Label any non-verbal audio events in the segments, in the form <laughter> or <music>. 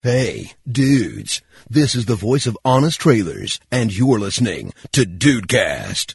Hey, dudes, this is the voice of Honest Trailers, and you're listening to Dudecast.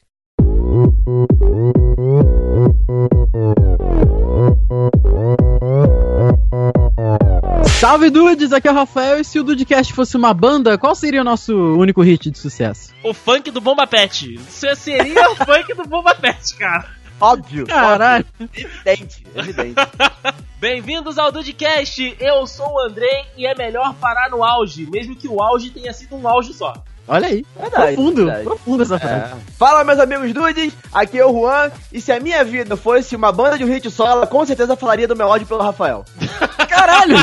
Salve dudes, aqui é o Rafael e se o Dudecast fosse uma banda, qual seria o nosso único hit de sucesso? O funk do Bomba Pet. Isso seria o funk do Bomba Pet, cara. Óbvio. Caralho. óbvio. Evidente, evidente. <laughs> Bem-vindos ao Dudcast. Eu sou o Andrei e é melhor parar no auge, mesmo que o auge tenha sido um auge só. Olha aí, Verdade, profundo, verdade. profundo essa frase. Fala, meus amigos dudes, aqui é o Juan, e se a minha vida fosse uma banda de um hit só, ela com certeza falaria do meu ódio pelo Rafael. <laughs> Caralho!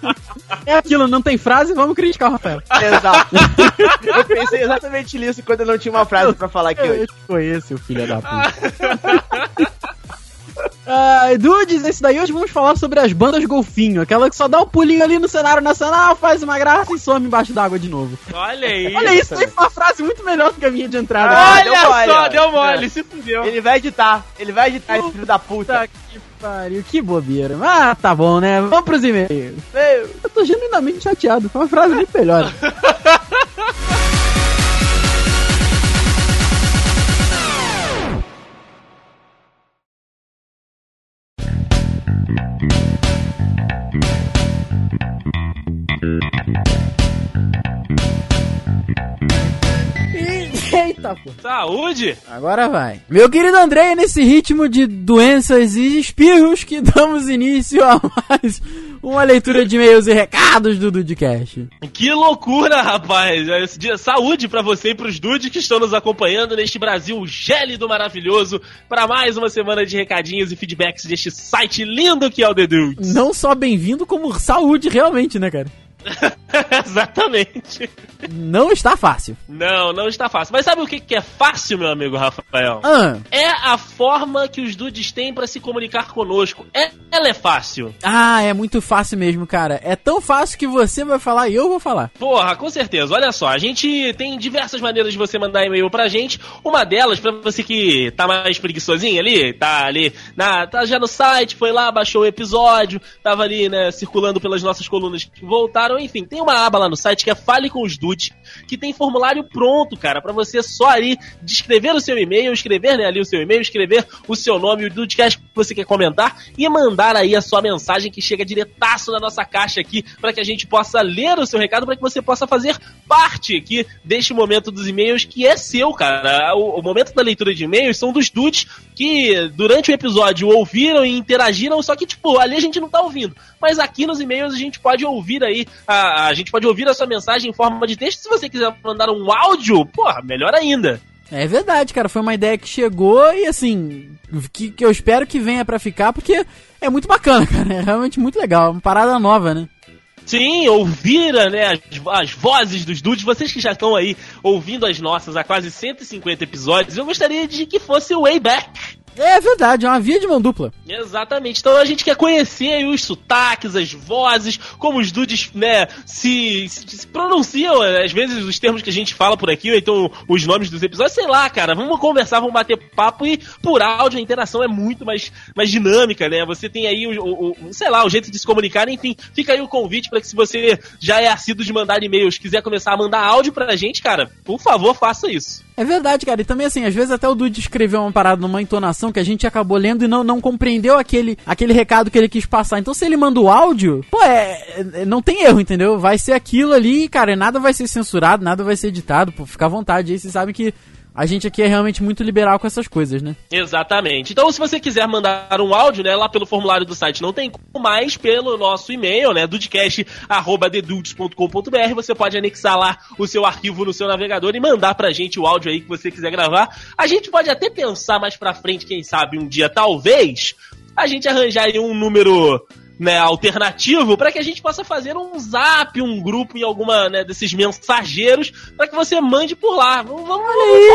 <laughs> é aquilo, não tem frase, vamos criticar o Rafael. Exato. <laughs> eu pensei exatamente nisso quando eu não tinha uma frase pra falar aqui Eu hoje. te conheço, filho da puta. Ah, dudes, esse daí hoje vamos falar sobre as bandas golfinho, aquela que só dá um pulinho ali no cenário nacional, faz uma graça e some embaixo d'água de novo. Olha aí. Olha isso, tem uma frase muito melhor do que a minha de entrada. Ah, Olha deu mole, só, ó. deu mole, se fudeu. Ele vai editar, ele vai editar esse filho da puta. Puta que pariu, que bobeira. Ah, tá bom, né? Vamos pros e-mails. Meu, Eu tô genuinamente chateado, foi uma frase muito melhor. <laughs> Thank you. Eita, pô. Saúde. Agora vai. Meu querido André, nesse ritmo de doenças e espirros que damos início a mais uma leitura de e-mails e recados do Dudcast. Que loucura, rapaz. Esse dia, saúde pra você e pros dudes que estão nos acompanhando neste Brasil gélido maravilhoso para mais uma semana de recadinhos e feedbacks deste site lindo que é o The Dudes. Não só bem-vindo, como saúde realmente, né, cara? <laughs> Exatamente. Não está fácil. Não, não está fácil. Mas sabe o que que é fácil, meu amigo Rafael? Ah, É a forma que os dudes têm pra se comunicar conosco. É, ela é fácil. ah, é muito fácil mesmo, cara. É tão fácil que você vai falar e eu vou falar. Porra, com certeza. Olha só, a gente tem diversas maneiras de você mandar e-mail pra gente. Uma delas, pra você que tá mais preguiçosinho ali, tá ali, na, tá já no site, foi lá, baixou o episódio, tava ali, né, circulando pelas nossas colunas que Enfim, tem uma aba lá no site que é Fale com os Dudes, que tem formulário pronto, cara, pra você só ali descrever o seu e-mail, escrever né, ali o seu e-mail, escrever o seu nome, o Dudecast que você quer comentar e mandar aí a sua mensagem que chega diretaço na nossa caixa aqui para que a gente possa ler o seu recado, para que você possa fazer parte aqui deste momento dos e-mails que é seu, cara. O, o momento da leitura de e-mails são dos dudes que durante o episódio ouviram e interagiram, só que tipo, ali a gente não tá ouvindo. Mas aqui nos e-mails a gente pode ouvir aí, a, a gente pode ouvir a sua mensagem em forma de texto. Se você quiser mandar um áudio, porra, melhor ainda. É verdade, cara. Foi uma ideia que chegou e assim. Que, que eu espero que venha pra ficar, porque é muito bacana, <laughs> cara. É realmente muito legal. Uma parada nova, né? Sim, ouvir né, as, as vozes dos dudes, vocês que já estão aí ouvindo as nossas há quase 150 episódios, eu gostaria de que fosse o Way Back. É verdade, é uma via de mão dupla. Exatamente. Então a gente quer conhecer aí os sotaques, as vozes, como os dudes, né, se, se, se pronunciam, né, às vezes os termos que a gente fala por aqui, ou então os nomes dos episódios, sei lá, cara. Vamos conversar, vamos bater papo e por áudio a interação é muito mais, mais dinâmica, né? Você tem aí o, o, o- sei lá, o jeito de se comunicar, enfim, fica aí o convite que se você já é assíduo de mandar e-mails, quiser começar a mandar áudio pra gente, cara, por favor, faça isso. É verdade, cara. E também, assim, às vezes até o Dude escreveu uma parada numa entonação que a gente acabou lendo e não, não compreendeu aquele, aquele recado que ele quis passar. Então, se ele manda o áudio, pô, é, é- não tem erro, entendeu? Vai ser aquilo ali, cara, nada vai ser censurado, nada vai ser editado, pô, fica à vontade. Aí vocês sabem que a gente aqui é realmente muito liberal com essas coisas, né? Exatamente. Então, se você quiser mandar um áudio, né, lá pelo formulário do site, não tem como mais pelo nosso e-mail, né, dudcast@dedudes.com.br, você pode anexar lá o seu arquivo no seu navegador e mandar pra gente o áudio aí que você quiser gravar. A gente pode até pensar mais pra frente, quem sabe um dia talvez, a gente arranjar aí um número né, alternativo para que a gente possa fazer um zap, um grupo em alguma né, desses mensageiros para que você mande por lá. Vamos, vamos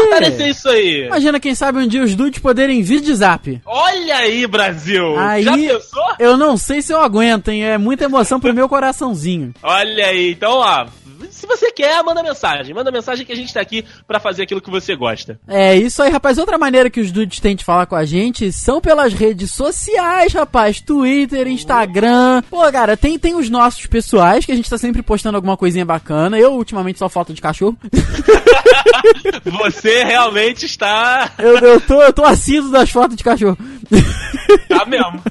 fortalecer isso aí. Imagina, quem sabe um dia os dudes poderem vir de zap. Olha aí, Brasil! Aí- Já pensou? Eu não sei se eu aguento, hein? É muita emoção pro meu coraçãozinho. Olha aí, então, ó. Se você quer, manda mensagem. Manda mensagem que a gente tá aqui pra fazer aquilo que você gosta. É, isso aí, rapaz. Outra maneira que os dudes têm de falar com a gente são pelas redes sociais, rapaz. Twitter, Instagram. Pô, cara, tem, tem os nossos pessoais que a gente tá sempre postando alguma coisinha bacana. Eu, ultimamente, só foto de cachorro. <laughs> Você realmente está. <laughs> eu, eu, tô, eu tô assíduo das fotos de cachorro. <laughs> Tá mesmo.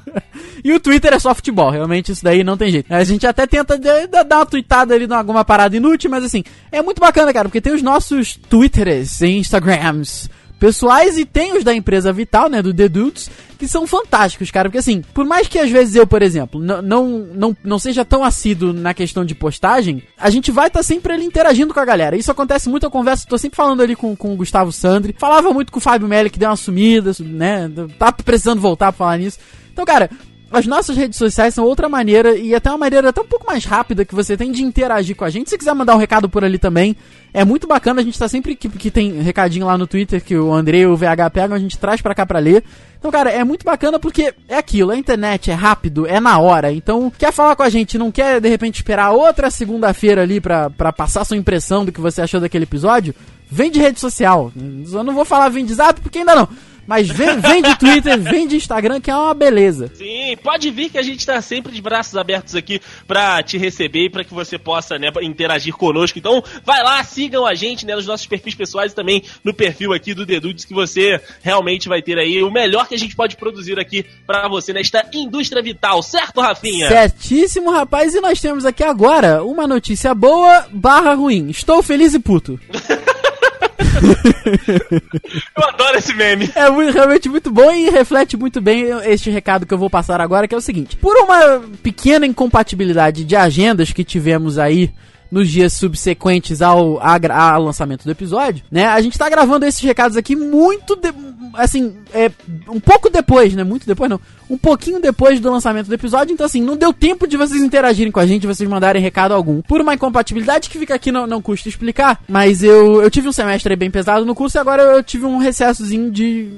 E o Twitter é só futebol, realmente isso daí não tem jeito. A gente até tenta dar uma tweetada ali em alguma parada inútil, mas assim, é muito bacana, cara, porque tem os nossos Twitters e Instagrams pessoais e tem os da empresa Vital, né, do The Dudes, que são fantásticos, cara, porque assim, por mais que às vezes eu, por exemplo, não, não, não seja tão assíduo na questão de postagem, a gente vai estar sempre ali interagindo com a galera. Isso acontece muito, eu converso, tô sempre falando ali com, com o Gustavo Sandri, falava muito com o Fábio Melli, que deu uma sumida, né, tá precisando voltar pra falar nisso. Então, cara, as nossas redes sociais são outra maneira e até uma maneira até um pouco mais rápida que você tem de interagir com a gente. Se quiser mandar um recado por ali também, é muito bacana. A gente tá sempre que, que tem recadinho lá no Twitter que o André e o VH pegam, a gente traz pra cá pra ler. Então, cara, é muito bacana porque é aquilo, a internet é rápido, é na hora. Então, quer falar com a gente, não quer de repente esperar outra segunda-feira ali pra, pra passar sua impressão do que você achou daquele episódio? Vem de rede social. Eu não vou falar vem de zap porque ainda não. Mas vem, vem de Twitter, vem de Instagram, que é uma beleza. Sim, pode vir que a gente tá sempre de braços abertos aqui pra te receber e pra que você possa, né, interagir conosco. Então, vai lá, sigam a gente, né, nos nossos perfis pessoais e também no perfil aqui do Dedudes, que você realmente vai ter aí o melhor que a gente pode produzir aqui pra você nesta indústria vital, certo, Rafinha? Certíssimo, rapaz. E nós temos aqui agora uma notícia boa barra ruim. Estou feliz e puto. <laughs> <laughs> Eu adoro esse meme. É muito- realmente muito bom e reflete muito bem este recado que eu vou passar agora, que é o seguinte. Por uma pequena incompatibilidade de agendas que tivemos aí nos dias subsequentes ao, ao lançamento do episódio, né? A gente tá gravando esses recados aqui muito, de- assim, é, um pouco depois, né? Muito depois não. Um pouquinho depois do lançamento do episódio, então assim, não deu tempo de vocês interagirem com a gente, vocês mandarem recado algum. Por uma incompatibilidade que fica aqui, não, não custa explicar, mas eu, eu tive um semestre bem pesado no curso e agora eu tive um recessozinho de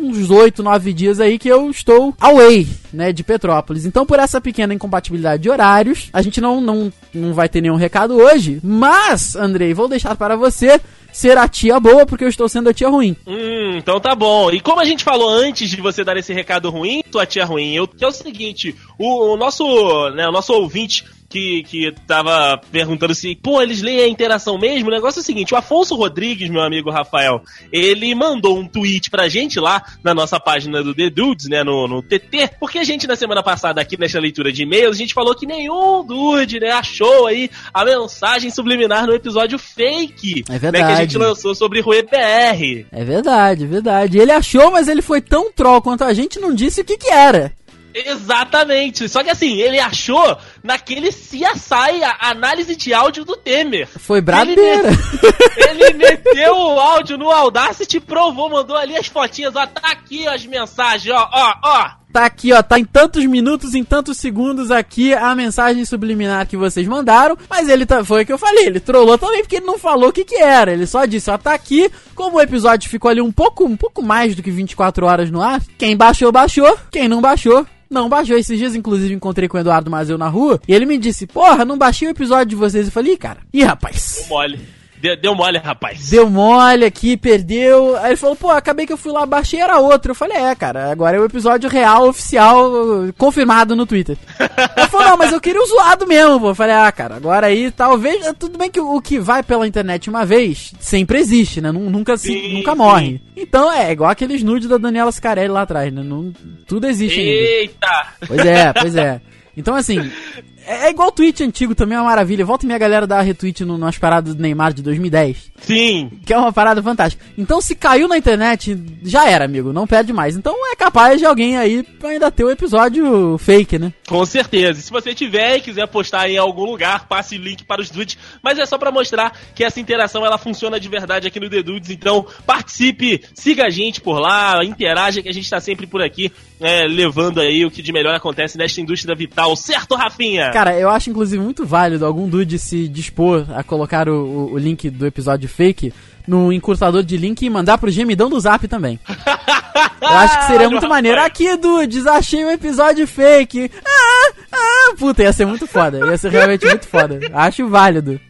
uns 8, 9 dias aí que eu estou away, né, de Petrópolis. Então, por essa pequena incompatibilidade de horários, a gente não, não, não vai ter nenhum recado hoje, mas, Andrei, vou deixar para você ser a tia boa, porque eu estou sendo a tia ruim. Hum, então tá bom. E como a gente falou antes de você dar esse recado ruim, tua tia ruim, eu, que é o seguinte, o, o nosso, né, o nosso ouvinte que, que tava perguntando se, pô, eles leem a interação mesmo, o negócio é o seguinte, o Afonso Rodrigues, meu amigo Rafael, ele mandou um tweet pra gente lá na nossa página do The Dudes, né, no, no TT, porque a gente na semana passada aqui nessa leitura de e-mails, a gente falou que nenhum dude, né, achou aí a mensagem subliminar no episódio fake, É né, que verdade. a gente lançou sobre Rue PR. É verdade, é verdade. Ele achou, mas ele foi tão troll quanto a gente não disse o que que era. Exatamente. Só que assim, ele achou naquele CSI, a análise de áudio do Temer. Foi brabeira. Ele meteu o áudio no Audacity, provou, mandou ali as fotinhas, ó, tá aqui as mensagens, ó, ó, ó. Tá aqui, ó, tá em tantos minutos, em tantos segundos aqui a mensagem subliminar que vocês mandaram, mas ele tá, foi o que eu falei, ele trollou também porque ele não falou o que que era, ele só disse, ó, tá aqui, como o episódio ficou ali um pouco, um pouco mais do que 24 horas no ar, quem baixou, baixou, quem não baixou, não baixou. Esses dias, inclusive, encontrei com o Eduardo Mazeu na rua, e ele me disse, porra, não baixei o episódio de vocês, eu falei, "Ih, cara, ih, rapaz... Deu mole. Deu, deu mole, rapaz. Deu mole aqui, perdeu. Aí ele falou, pô, acabei que eu fui lá, baixei, era outro. Eu falei, é, cara, agora é o episódio real, oficial, confirmado no Twitter. Ele falou, não, mas eu queria o zoado mesmo, pô. Eu falei, ah, cara, agora aí talvez. Tudo bem que o, que vai pela internet uma vez sempre existe, né? Nu- Nunca, se, Sim, nunca sim. morre. Então é, igual aqueles nudes da Daniela Scarelli lá atrás, né? Não, tudo existe ainda. Eita! Pois é, pois é. Então, assim, é, é igual o tweet antigo também, é uma maravilha. Volta e minha galera dar retweet no, nas paradas do Neymar de 2010. Sim, Que é uma parada fantástica. Então, se caiu na internet, já era, amigo. Não perde mais. Então, é capaz de alguém aí ainda ter o episódio fake, né? com certeza. E se você tiver e quiser postar em algum lugar, passe o link para os dudes. Mas é só pra mostrar que essa interação ela funciona de verdade aqui no The Dudes. Então participe, siga a gente por lá, interaja que a gente tá sempre por aqui é, levando aí o que de melhor acontece nesta indústria vital. Certo, Rafinha? Cara, eu acho inclusive muito válido algum dude se dispor a colocar o, o- link do episódio fake no encurtador de link e mandar pro gemidão do zap também. Eu acho que seria <laughs> muito maneiro. Aqui, dudes, achei um episódio fake. Ah, ah, puta, ia ser muito foda. Ia ser realmente muito foda. Acho válido.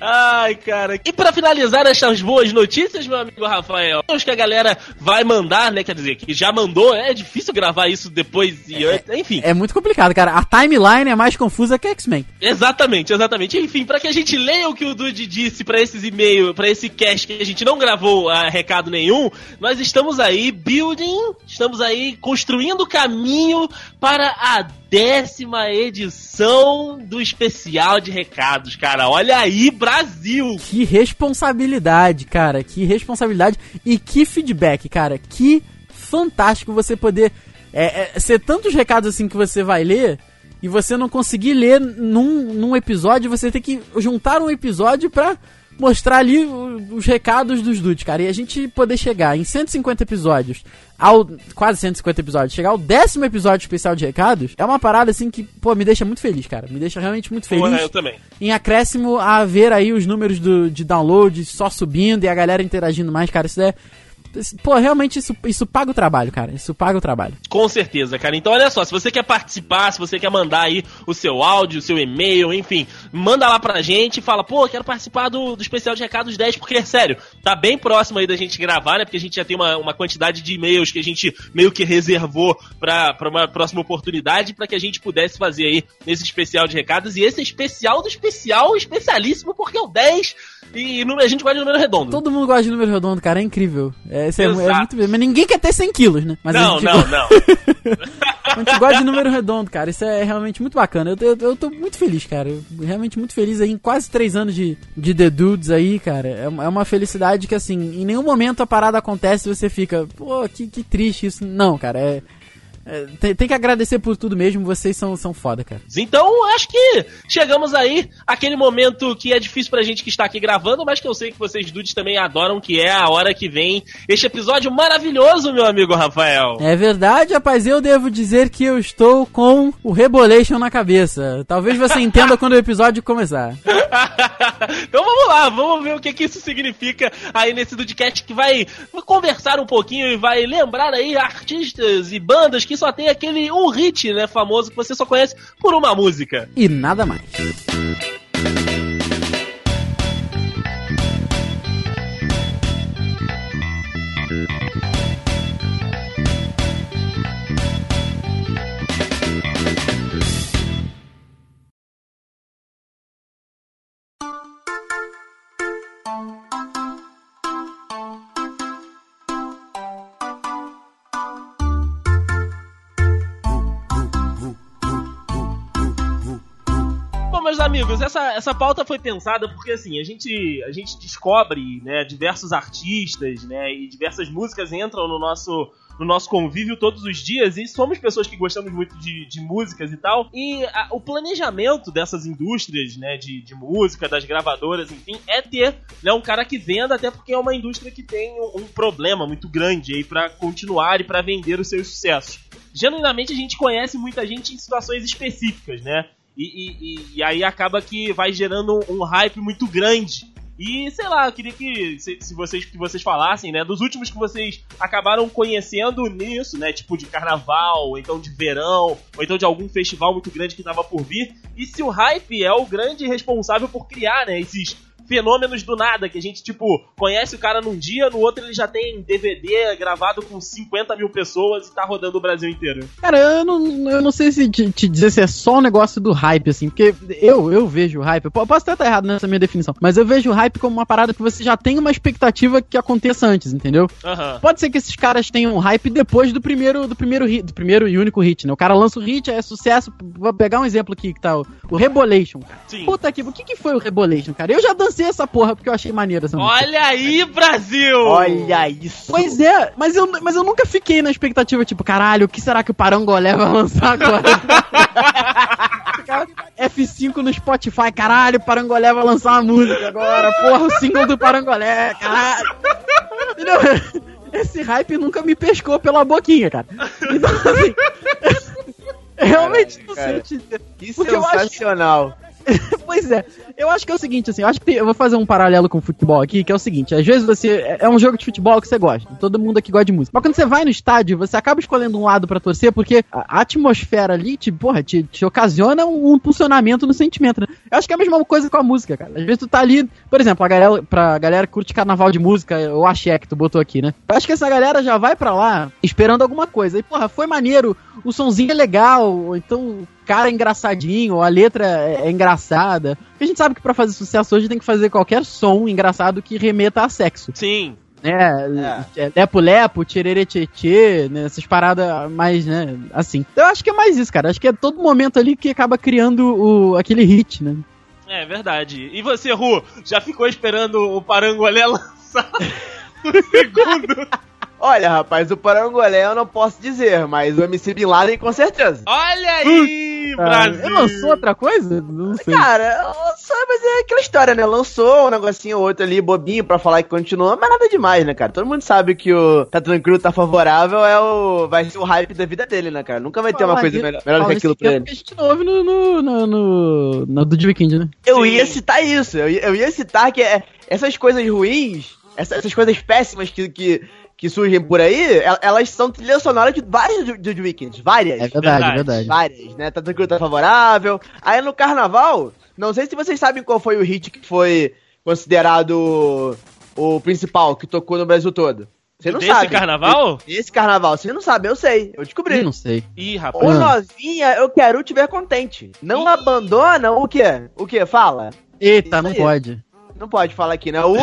Ai, cara. E pra finalizar essas boas notícias, meu amigo Rafael, acho que a galera vai mandar, né? Quer dizer, que já mandou. É difícil gravar isso depois e antes. Enfim. É muito complicado, cara. A timeline é mais confusa que X-Men. Exatamente, exatamente. Enfim, pra que a gente leia o que o Dude disse pra esses e-mails, pra esse cast que a gente não gravou uh, recado nenhum, nós estamos aí building, estamos aí construindo o caminho para a décima edição do especial de recados, cara. Olha aí, Brasil! Que responsabilidade, cara. Que responsabilidade e que feedback, cara. Que fantástico você poder é, é, ser tantos recados assim que você vai ler e você não conseguir ler num, num episódio, você tem que juntar um episódio pra mostrar ali os recados dos dudes, cara. E a gente poder chegar em 150 episódios, ao quase 150 episódios, chegar ao décimo episódio especial de recados, é uma parada assim que, pô, me deixa muito feliz, cara. Me deixa realmente muito feliz. Pô, eu também. Em acréscimo a ver aí os números do, de download só subindo e a galera interagindo mais, cara. Isso é Pô, realmente isso, isso paga o trabalho, cara. Isso paga o trabalho. Com certeza, cara. Então, olha só, se você quer participar, se você quer mandar aí o seu áudio, o seu e-mail, enfim, manda lá pra gente e fala, pô, quero participar do, do especial de recados 10, porque, sério, tá bem próximo aí da gente gravar, né? Porque a gente já tem uma, uma quantidade de e-mails que a gente meio que reservou pra, pra uma próxima oportunidade para que a gente pudesse fazer aí nesse especial de recados. E esse é especial do especial, especialíssimo, porque é o 10 e a gente gosta de número redondo. Todo mundo gosta de número redondo, cara. É incrível. É, é, é muito Mas ninguém quer ter 100 quilos, né? Mas não, não, não. <laughs> a gente gosta de número redondo, cara. Isso é realmente muito bacana. Eu, eu, eu tô muito feliz, cara. Eu, realmente muito feliz aí em quase 3 anos de, de The Dudes aí, cara. É, é uma felicidade que, assim, em nenhum momento a parada acontece e você fica, pô, que, que triste isso. Não, cara. É é, tem, tem, que agradecer por tudo mesmo, vocês são, são foda, cara. Então, acho que chegamos aí aquele momento que é difícil pra gente que está aqui gravando, mas que eu sei que vocês dudes também adoram, que é a hora que vem este episódio maravilhoso, meu amigo Rafael. É verdade, rapaz, eu devo dizer que eu estou com o Rebolation na cabeça. Talvez você <laughs> entenda quando o episódio começar. <laughs> então vamos lá, vamos ver o que, que isso significa aí nesse Dudcast que vai conversar um pouquinho e vai lembrar aí artistas e bandas que só tem aquele um hit, né, famoso que você só conhece por uma música. E nada mais. Amigos, essa, essa pauta foi pensada porque assim, a gente, a gente descobre, né, diversos artistas, né, e diversas músicas entram no nosso no nosso convívio todos os dias e somos pessoas que gostamos muito de, de músicas e tal. E a, o planejamento dessas indústrias, né, de, de música, das gravadoras, enfim, é ter né, um cara que venda, até porque é uma indústria que tem um, um problema muito grande aí para continuar e para vender os seus sucessos. Genuinamente a gente conhece muita gente em situações específicas, né? E, e, e, aí acaba que vai gerando um, hype muito grande. E sei lá, eu queria que se, se, vocês que vocês falassem, né, dos últimos que vocês acabaram conhecendo nisso, né, tipo de carnaval, ou então de verão, ou então de algum festival muito grande que tava por vir, e se o hype é o grande responsável por criar, né, esses fenômenos do nada, que a gente, tipo, conhece o cara num dia, no outro ele já tem DVD gravado com 50 mil pessoas e tá rodando o Brasil inteiro. Cara, eu não, eu não sei se te, te dizer se é só um negócio do hype, assim, porque eu, eu vejo o hype, eu posso até estar errado nessa minha definição, mas eu vejo o hype como uma parada que você já tem uma expectativa que aconteça antes, entendeu? Uhum. Pode ser que esses caras tenham hype depois do primeiro, do primeiro hit, do primeiro e único hit, né? O cara lança o hit, é sucesso. Vou pegar um exemplo aqui que tá o, o Rebolation, cara. Sim. Puta que, o que que foi o Rebolation, cara? Eu já dancei essa porra porque eu achei maneira essa música. Olha aí, Brasil! Olha isso! Pois é, mas eu, mas eu nunca fiquei na expectativa, tipo, caralho, o que será que o Parangolé vai lançar agora? <laughs> F5 no Spotify, caralho, o Parangolé vai lançar uma música agora, porra, o single do Parangolé, caralho. Entendeu? Esse hype nunca me pescou pela boquinha, cara. Então, assim. <laughs> realmente não sei Isso é sensacional. <laughs> Pois é, eu acho que é o seguinte, assim, eu acho que tem- eu vou fazer um paralelo com o futebol aqui, que é o seguinte, às vezes você, é- é um jogo de futebol que você gosta, todo mundo aqui gosta de música, mas quando você vai no estádio, você acaba escolhendo um lado pra torcer, porque a atmosfera ali, te, porra, te, te ocasiona um impulsionamento no sentimento, né? Eu acho que é a mesma coisa com a música, cara, às vezes tu tá ali, por exemplo, a galera, pra galera que curte carnaval de música, ou axé que tu botou aqui, né? Eu acho que essa galera já vai pra lá esperando alguma coisa, e porra, foi maneiro, o sonzinho é legal, então o cara é engraçadinho, ou a letra é, é engraçada. Porque a gente sabe que pra fazer sucesso hoje tem que fazer qualquer som engraçado que remeta a sexo. Sim. Né? É. Lepo-lepo, tchê, né? Essas paradas mais, né? Assim. Então eu acho que é mais isso, cara. Acho que é todo momento ali que acaba criando o, aquele hit, né? É verdade. E você, Ru, já ficou esperando o Parangolé <laughs> lançar o segundo? <laughs> Olha, rapaz, o Parangolé eu não posso dizer, mas o MC Bin Laden com certeza. Olha aí, Brasil! Ele lançou outra coisa? Não sei. Cara, lançou, mas é aquela história, né? Lançou um negocinho ou outro ali, bobinho, pra falar que continua, mas nada demais, né, cara? Todo mundo sabe que o Tá Tranquilo, Tá Favorável é o... vai ser o hype da vida dele, né, cara? Nunca vai ter uma coisa melhor, melhor do que aquilo pra tempo ele. que a gente não ouve no, no, no, no, no do Weekend, né? Eu Sim. ia citar isso, eu ia, eu ia citar que é, essas coisas ruins, essa- essas coisas péssimas que, que, que surgem por aí, el- elas são trilha sonora de vários do, do Weekend, várias. É verdade, Verdade. é verdade. Várias, né? Tá tranquilo, tá favorável. Aí no carnaval, não sei se vocês sabem qual foi o hit que foi considerado o, principal que tocou no Brasil todo. Você não Desse sabe. carnaval? Esse carnaval, você não sabe, eu sei, eu descobri. Eu não sei. Ih, rapaz. Ô Ah. novinha, eu quero te ver contente. Não abandona o quê? O quê? Fala. Eita, Isso não aí. pode. Não pode falar aqui, né? O,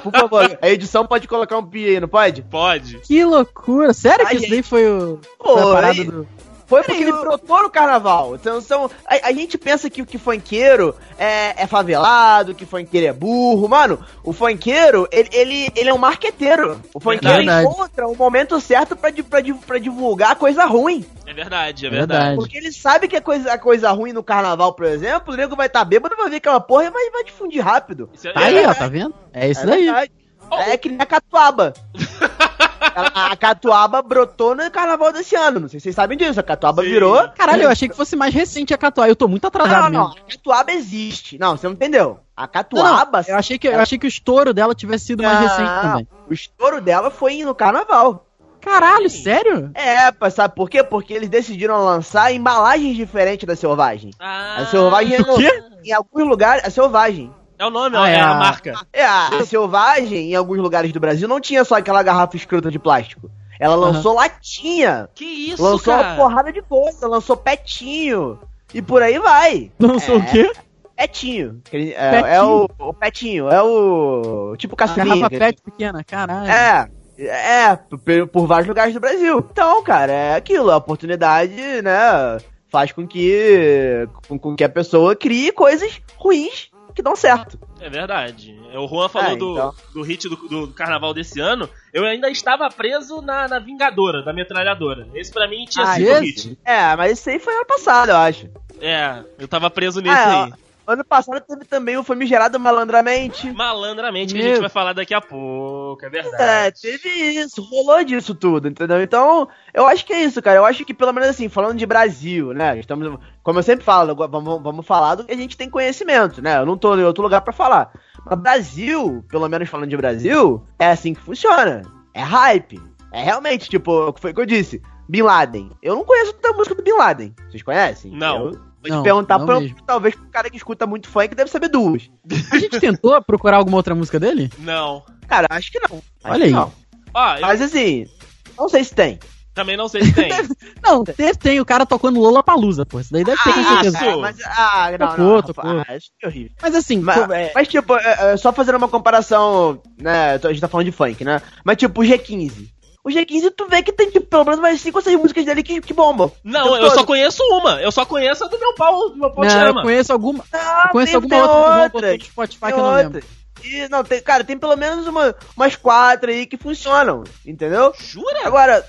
por favor, a edição pode colocar um pi aí, não pode? Pode. Que loucura. Sério que Ai, isso daí foi o. Pô, foi a parada do. Foi porque ele brotou no carnaval. Então, são, a, a gente pensa que o que funkeiro é, é favelado, que funkeiro é burro. Mano, o funkeiro, ele, ele, ele é um marqueteiro. O funkeiro Verdade. encontra o momento certo pra, pra, pra divulgar coisa ruim. É verdade, é Verdade. verdade. Porque ele sabe que a coisa, a coisa ruim no carnaval, por exemplo, o nego vai estar tá bêbado, vai ver aquela porra e vai, vai difundir rápido. Isso é- Tá aí, é- ó, tá vendo? É isso é daí. verdade. É que nem a catuaba. <laughs> a, a catuaba brotou no carnaval desse ano. Não sei se vocês sabem disso. A catuaba Sim. virou. Caralho, eu achei que fosse mais recente a Catuá. Eu tô muito atrasado Não, não, mesmo. a catuaba existe. Não, você não entendeu. A Não, não, catuaba. eu, achei que, eu achei que o estouro dela tivesse sido mais Não, recente também. O estouro dela foi no carnaval. Caralho, sério? É, sabe por quê? Porque eles decidiram lançar embalagens diferentes da selvagem. Ah, A selvagem é O quê? em alguns lugares. A selvagem. É o nome, Ah, é, é a a- marca. É, a selvagem, em alguns lugares do Brasil, não tinha só aquela garrafa escrota de plástico. Ela lançou latinha. Que isso, lançou cara? uma porrada de coisa. Lançou petinho. E por aí vai. Lançou É. o quê? Petinho. Que- É, é o, o petinho. É o. Tipo A caçulinha. garrafa que- pet pequena, caralho. É. É, por, por vários lugares do Brasil. Então, cara, é aquilo. A oportunidade, né? Faz com que. Com, com que a pessoa crie coisas ruins que dão certo. É verdade. O Juan falou É, do, então. do hit do, do carnaval desse ano. Eu ainda estava preso na, na Vingadora, da metralhadora. Esse pra mim tinha Ah, sido o esse? hit. É, mas isso aí foi ano passado, eu acho. É, eu tava preso nesse Ah, aí. Ano passado teve também o famigerado Malandramente. Malandramente, que a Meu. gente vai falar daqui a pouco, é verdade. É, teve isso, rolou disso tudo, entendeu? Então, eu acho que é isso, cara. Eu acho que, pelo menos assim, falando de Brasil, né? Estamos, como eu sempre falo, vamos, vamos falar do que a gente tem conhecimento, né? Eu não tô em outro lugar pra falar. Mas Brasil, pelo menos falando de Brasil, é assim que funciona. É hype. É realmente, tipo, foi o que eu disse. Bin Laden. Eu não conheço tanta música do Bin Laden. Vocês conhecem? Não. Eu vou Não, te perguntar, pra, mesmo. talvez pro cara que escuta muito funk deve saber duas. A gente tentou procurar alguma outra música dele? Não. Cara, acho que não. Acho Olha que aí. Não. Ó, eu Mas assim, não sei se tem. também não sei se tem. <laughs> Não, teve, tem o cara tocando Lola Palusa, pô. Isso daí deve ter com Ah, certeza. cara. mas, ah, não, Tocou, não, tocou. rapaz, acho que é horrível. Mas assim, Mas, pô, é- mas, tipo, é, é, só fazendo uma comparação, né, a gente tá falando de funk, né, mas tipo, o G15. O G15, tu vê que tem, tipo, pelo menos mais 5 ou 6 músicas dele que, que bombam. Não, eu só conheço uma. Eu só conheço a do meu pau, do meu pau te não, eu ama. conheço alguma, Ah, eu conheço tem- alguma tem outra que o João botou outras, no Spotify tem que eu não lembro. outras. E, não, tem, cara, tem pelo menos uma, umas quatro aí que funcionam, entendeu? Jura? Agora,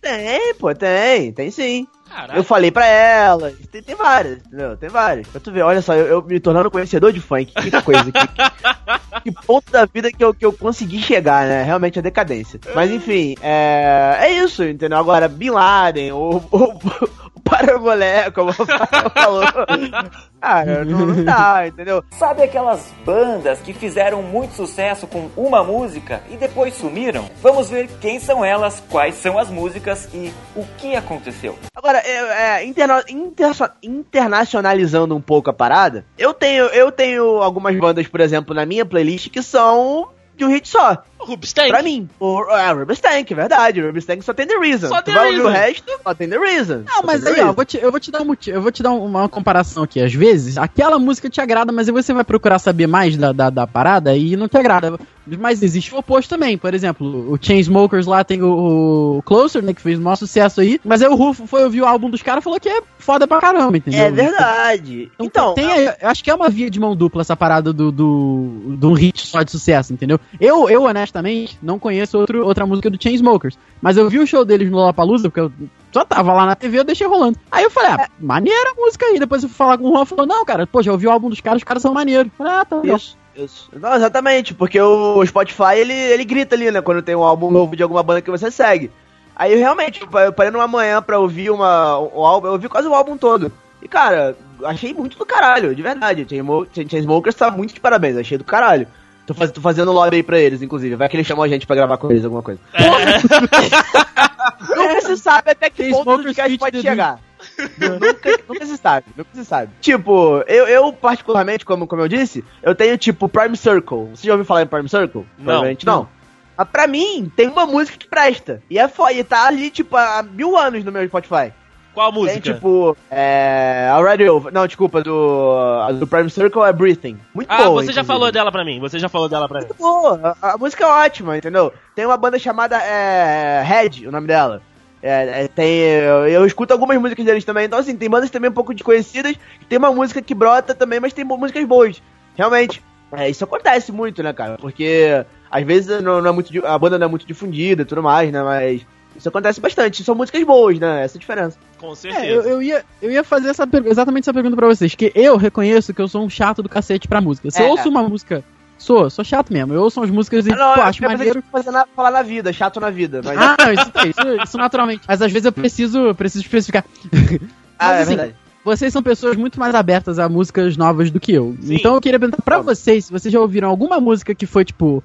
tem, pô, tem, tem sim. Caraca. Eu falei pra ela, tem, tem várias, entendeu? Tem várias. Pra tu ver, olha só, eu, eu me tornando conhecedor de funk, que coisa, que, que ponto da vida que eu, que eu consegui chegar, né? Realmente a decadência. Mas enfim, é, é isso, entendeu? Agora, Bin Laden, o, o, parangolé, como o <laughs> falou. Cara, não, não dá, entendeu? Sabe aquelas bandas que fizeram muito sucesso com uma música e depois sumiram? Vamos ver quem são elas, quais são as músicas e o que aconteceu. Agora, é, é, interna inter internacionalizando um pouco a parada, eu tenho, eu tenho algumas bandas, por exemplo, na minha playlist que são de um hit só. O Rubstank. Pra mim. O, é, Rubstank, verdade. Rubstank só tem The Reason. Só tem The ouvir o Reason. resto, só tem The Reason. Não, Só mas aí, ó, eu Reason. vou, te, eu vou te dar um eu vou te dar uma comparação aqui. Às vezes, aquela música te agrada, mas aí você vai procurar saber mais da, da, da parada e não te agrada. Mas existe o oposto também. Por exemplo, o Chainsmokers lá tem o, o Closer, né, que fez o maior sucesso aí. Mas aí o Rufo foi ouvir o álbum dos caras e falou que é foda pra caramba, entendeu? É verdade. Então, Então, tem aí- eu acho que é uma via de mão dupla essa parada do, do, do um hit só de sucesso, entendeu? Eu, eu honestamente, não conheço outro, outra música do Chainsmokers, mas eu vi o show deles no Lollapalooza, porque eu só tava lá na TV, eu deixei rolando. Aí eu falei, ah, maneira a música aí. Depois eu fui falar com o Juan, falou, não, cara, pô, já ouvi o álbum dos caras, os caras são maneiros. Falei, ah, tá. Isso, isso. Não, exatamente, porque o Spotify, ele, ele grita ali, né, quando tem um álbum novo de alguma banda que você segue. Aí, realmente, eu pa- eu parei numa manhã pra ouvir uma, o álbum, eu ouvi quase o álbum todo. E, cara, achei muito do caralho, de verdade. Chainsmokers tá muito de parabéns, achei do caralho. Tô, faz, tô fazendo lobby aí pra eles, inclusive. Vai que eles chamam a gente pra gravar com eles alguma coisa. Nunca se sabe até que ponto o podcast pode chegar. nunca, nunca se sabe, nunca se sabe. Tipo, eu, eu particularmente, como, como eu disse, eu tenho tipo Prime Circle. Você já ouviu falar em Prime Circle? Provavelmente não. Mas pra mim, tem uma música que presta. E é foda, e tá ali, tipo, há mil anos no meu Spotify. Qual música? Tem, tipo, é. Already Over. Não, desculpa, do. a Do Prime Circle é Breathing. Muito ah, boa. você já inclusive. falou dela pra mim. Você já falou dela pra mim. Muito boa. A, a música é ótima, entendeu? Tem uma banda chamada é, Red, o nome dela. É, é, tem, eu, eu escuto algumas músicas deles também, então assim, tem bandas também um pouco desconhecidas, tem uma música que brota também, mas tem músicas boas. Realmente. É, isso acontece muito, né, cara? Porque às vezes não, não é muito, a banda não é muito difundida e tudo mais, né? Mas isso acontece bastante. São músicas boas, né? Essa é a diferença. Com É, certeza. eu, eu ia, eu ia fazer essa exatamente essa pergunta pra vocês, que eu reconheço que eu sou um chato do cacete pra música. Se eu É. ouço uma música, sou, sou chato mesmo. Eu ouço umas músicas e, Ah, não, pô, eu acho maneiro. fazer na, falar na vida, chato na vida. Mas... Ah, não, isso, isso, isso naturalmente. Mas às vezes eu preciso, preciso especificar. Ah, é assim, verdade. Vocês são pessoas muito mais abertas a músicas novas do que eu. Sim. Então eu queria perguntar pra vocês se vocês já ouviram alguma música que foi, tipo,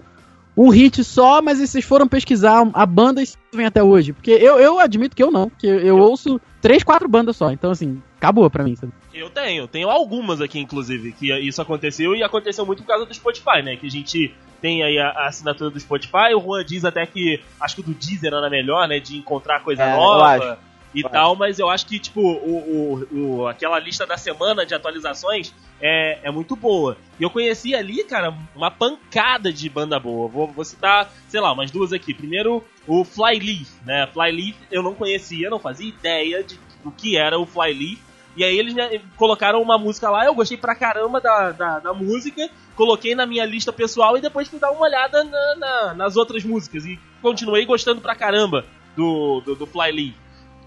um hit só, mas vocês foram pesquisar a banda e vem até hoje. Porque eu, eu admito que eu não, que eu ouço três, quatro bandas só. Então, assim, acabou pra mim, sabe? Eu tenho, tenho algumas aqui, inclusive, que isso aconteceu e aconteceu muito por causa do Spotify, né? Que a gente tem aí a, a assinatura do Spotify. O Juan diz até que acho que o do Deezer era melhor, né? De encontrar coisa É, eu nova. E Eu tal, mas eu acho que, tipo, o, o, o- aquela lista da semana de atualizações é, é muito boa. E eu conheci ali, cara, uma pancada de banda boa. Vou, vou citar, sei lá, umas duas aqui. Primeiro, o Flyleaf, né? Flyleaf eu não conhecia, não fazia ideia de o que era o Flyleaf. E aí eles né, colocaram uma música lá, eu gostei pra caramba da, da, da música, coloquei na minha lista pessoal e depois fui dar uma olhada na- na- nas outras músicas. E continuei gostando pra caramba do, do, do Flyleaf.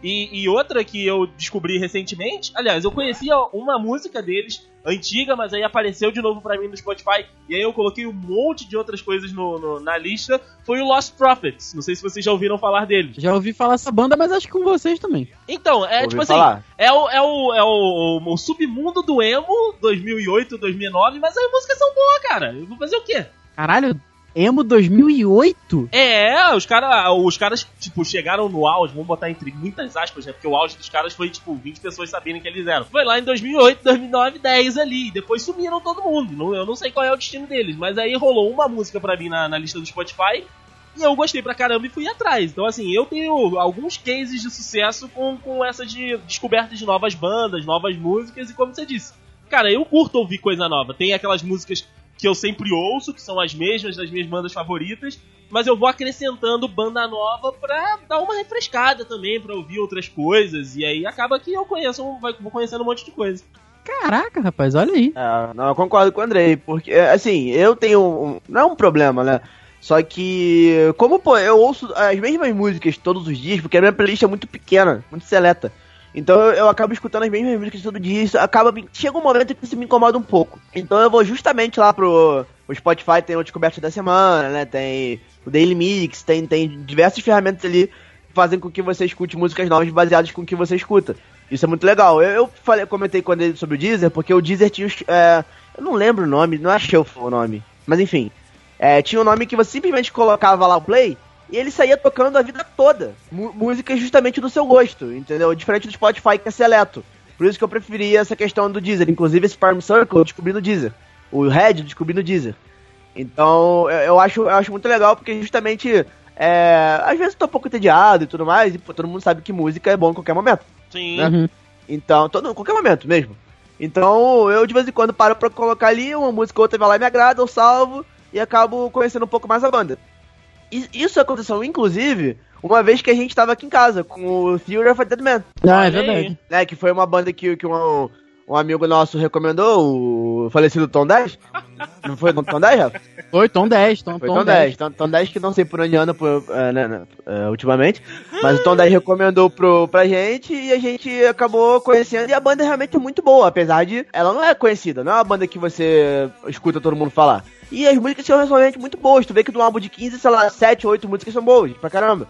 E, e outra que eu descobri recentemente, aliás, eu conhecia uma música deles, antiga, mas aí apareceu de novo pra mim no Spotify, e aí eu coloquei um monte de outras coisas no, no- na lista, foi o Lost Prophets. Não sei se vocês já ouviram falar dele. Já ouvi falar essa banda, mas acho que com vocês também. Então, é Ouvi tipo assim, falar. é o, é, o, é o, o submundo do emo 2008, 2009, mas as músicas são boas, cara. Eu vou fazer o quê? Caralho, Emo 2008? É, os, cara, os caras, tipo, chegaram no auge, vamos botar entre muitas aspas, né? Porque o auge dos caras foi, tipo, 20 pessoas saberem que eles eram. Foi lá em 2008, 2009, 10 ali. Depois sumiram todo mundo. Eu não sei qual é o destino deles. Mas aí rolou uma música pra mim na, na lista do Spotify. E eu gostei pra caramba e fui atrás. Então, assim, eu tenho alguns cases de sucesso com, com essa de descoberta de novas bandas, novas músicas. E como você disse, cara, eu curto ouvir coisa nova. Tem aquelas músicas que eu sempre ouço, que são as mesmas das minhas bandas favoritas, mas eu vou acrescentando banda nova pra dar uma refrescada também, pra ouvir outras coisas, e aí acaba que eu conheço, um- vou conhecendo um monte de coisa. Caraca, rapaz, olha aí. É, não, eu concordo com o Andrei, porque, é, assim, eu tenho. Um, não é um problema, né? Só que, como, pô, eu ouço as mesmas músicas todos os dias, porque a minha playlist é muito pequena, muito seleta. Então eu, eu acabo escutando as mesmas músicas todo dia, isso acaba. Chega um momento que isso me incomoda um pouco. Então eu vou justamente lá pro. O Spotify tem o Descoberta da Semana, né? Tem o Daily Mix, tem, tem diversas ferramentas ali que fazem com que você escute músicas novas baseadas com o que você escuta. Isso é muito legal. Eu, eu falei, comentei com ele sobre o Deezer, porque o Deezer tinha. É, eu não lembro o nome, não achei o nome. Mas enfim. É, tinha um nome que você simplesmente colocava lá o play e ele saía tocando a vida toda. música justamente do seu gosto, entendeu? Diferente do Spotify que é seleto. Por isso que eu preferia essa questão do Deezer. Inclusive esse Farm Circle eu descobri no Deezer. O Red eu descobri no Deezer. Então eu, eu acho, eu acho muito legal porque justamente. É, às vezes eu tô um pouco entediado e tudo mais, e pô, todo mundo sabe que música é bom em qualquer momento. Sim. Né? Uhum. Então, todo, em qualquer momento mesmo. Então, eu de vez em quando paro pra colocar ali uma música ou outra vai lá e me agrada, eu salvo e acabo conhecendo um pouco mais a banda. E isso aconteceu, inclusive, uma vez que a gente tava aqui em casa com o Theory of a Dead Man. Ah, é verdade. Né, que foi uma banda que, que um, um amigo nosso recomendou, o falecido Tom 10. Não foi Tom 10, Rafa? Foi Tom 10, Tom, foi Tom, Tom 10. 10. Tom, Tom 10 que não sei por onde anda por, uh, né, né, uh, ultimamente. Mas o Tom 10 recomendou pro, pra gente e a gente acabou conhecendo. E a banda é realmente muito boa, apesar de ela não é conhecida, não é uma banda que você escuta todo mundo falar. E as músicas são realmente muito boas. Tu vê que do álbum de 15, sei lá, 7, 8 músicas são boas, pra caramba.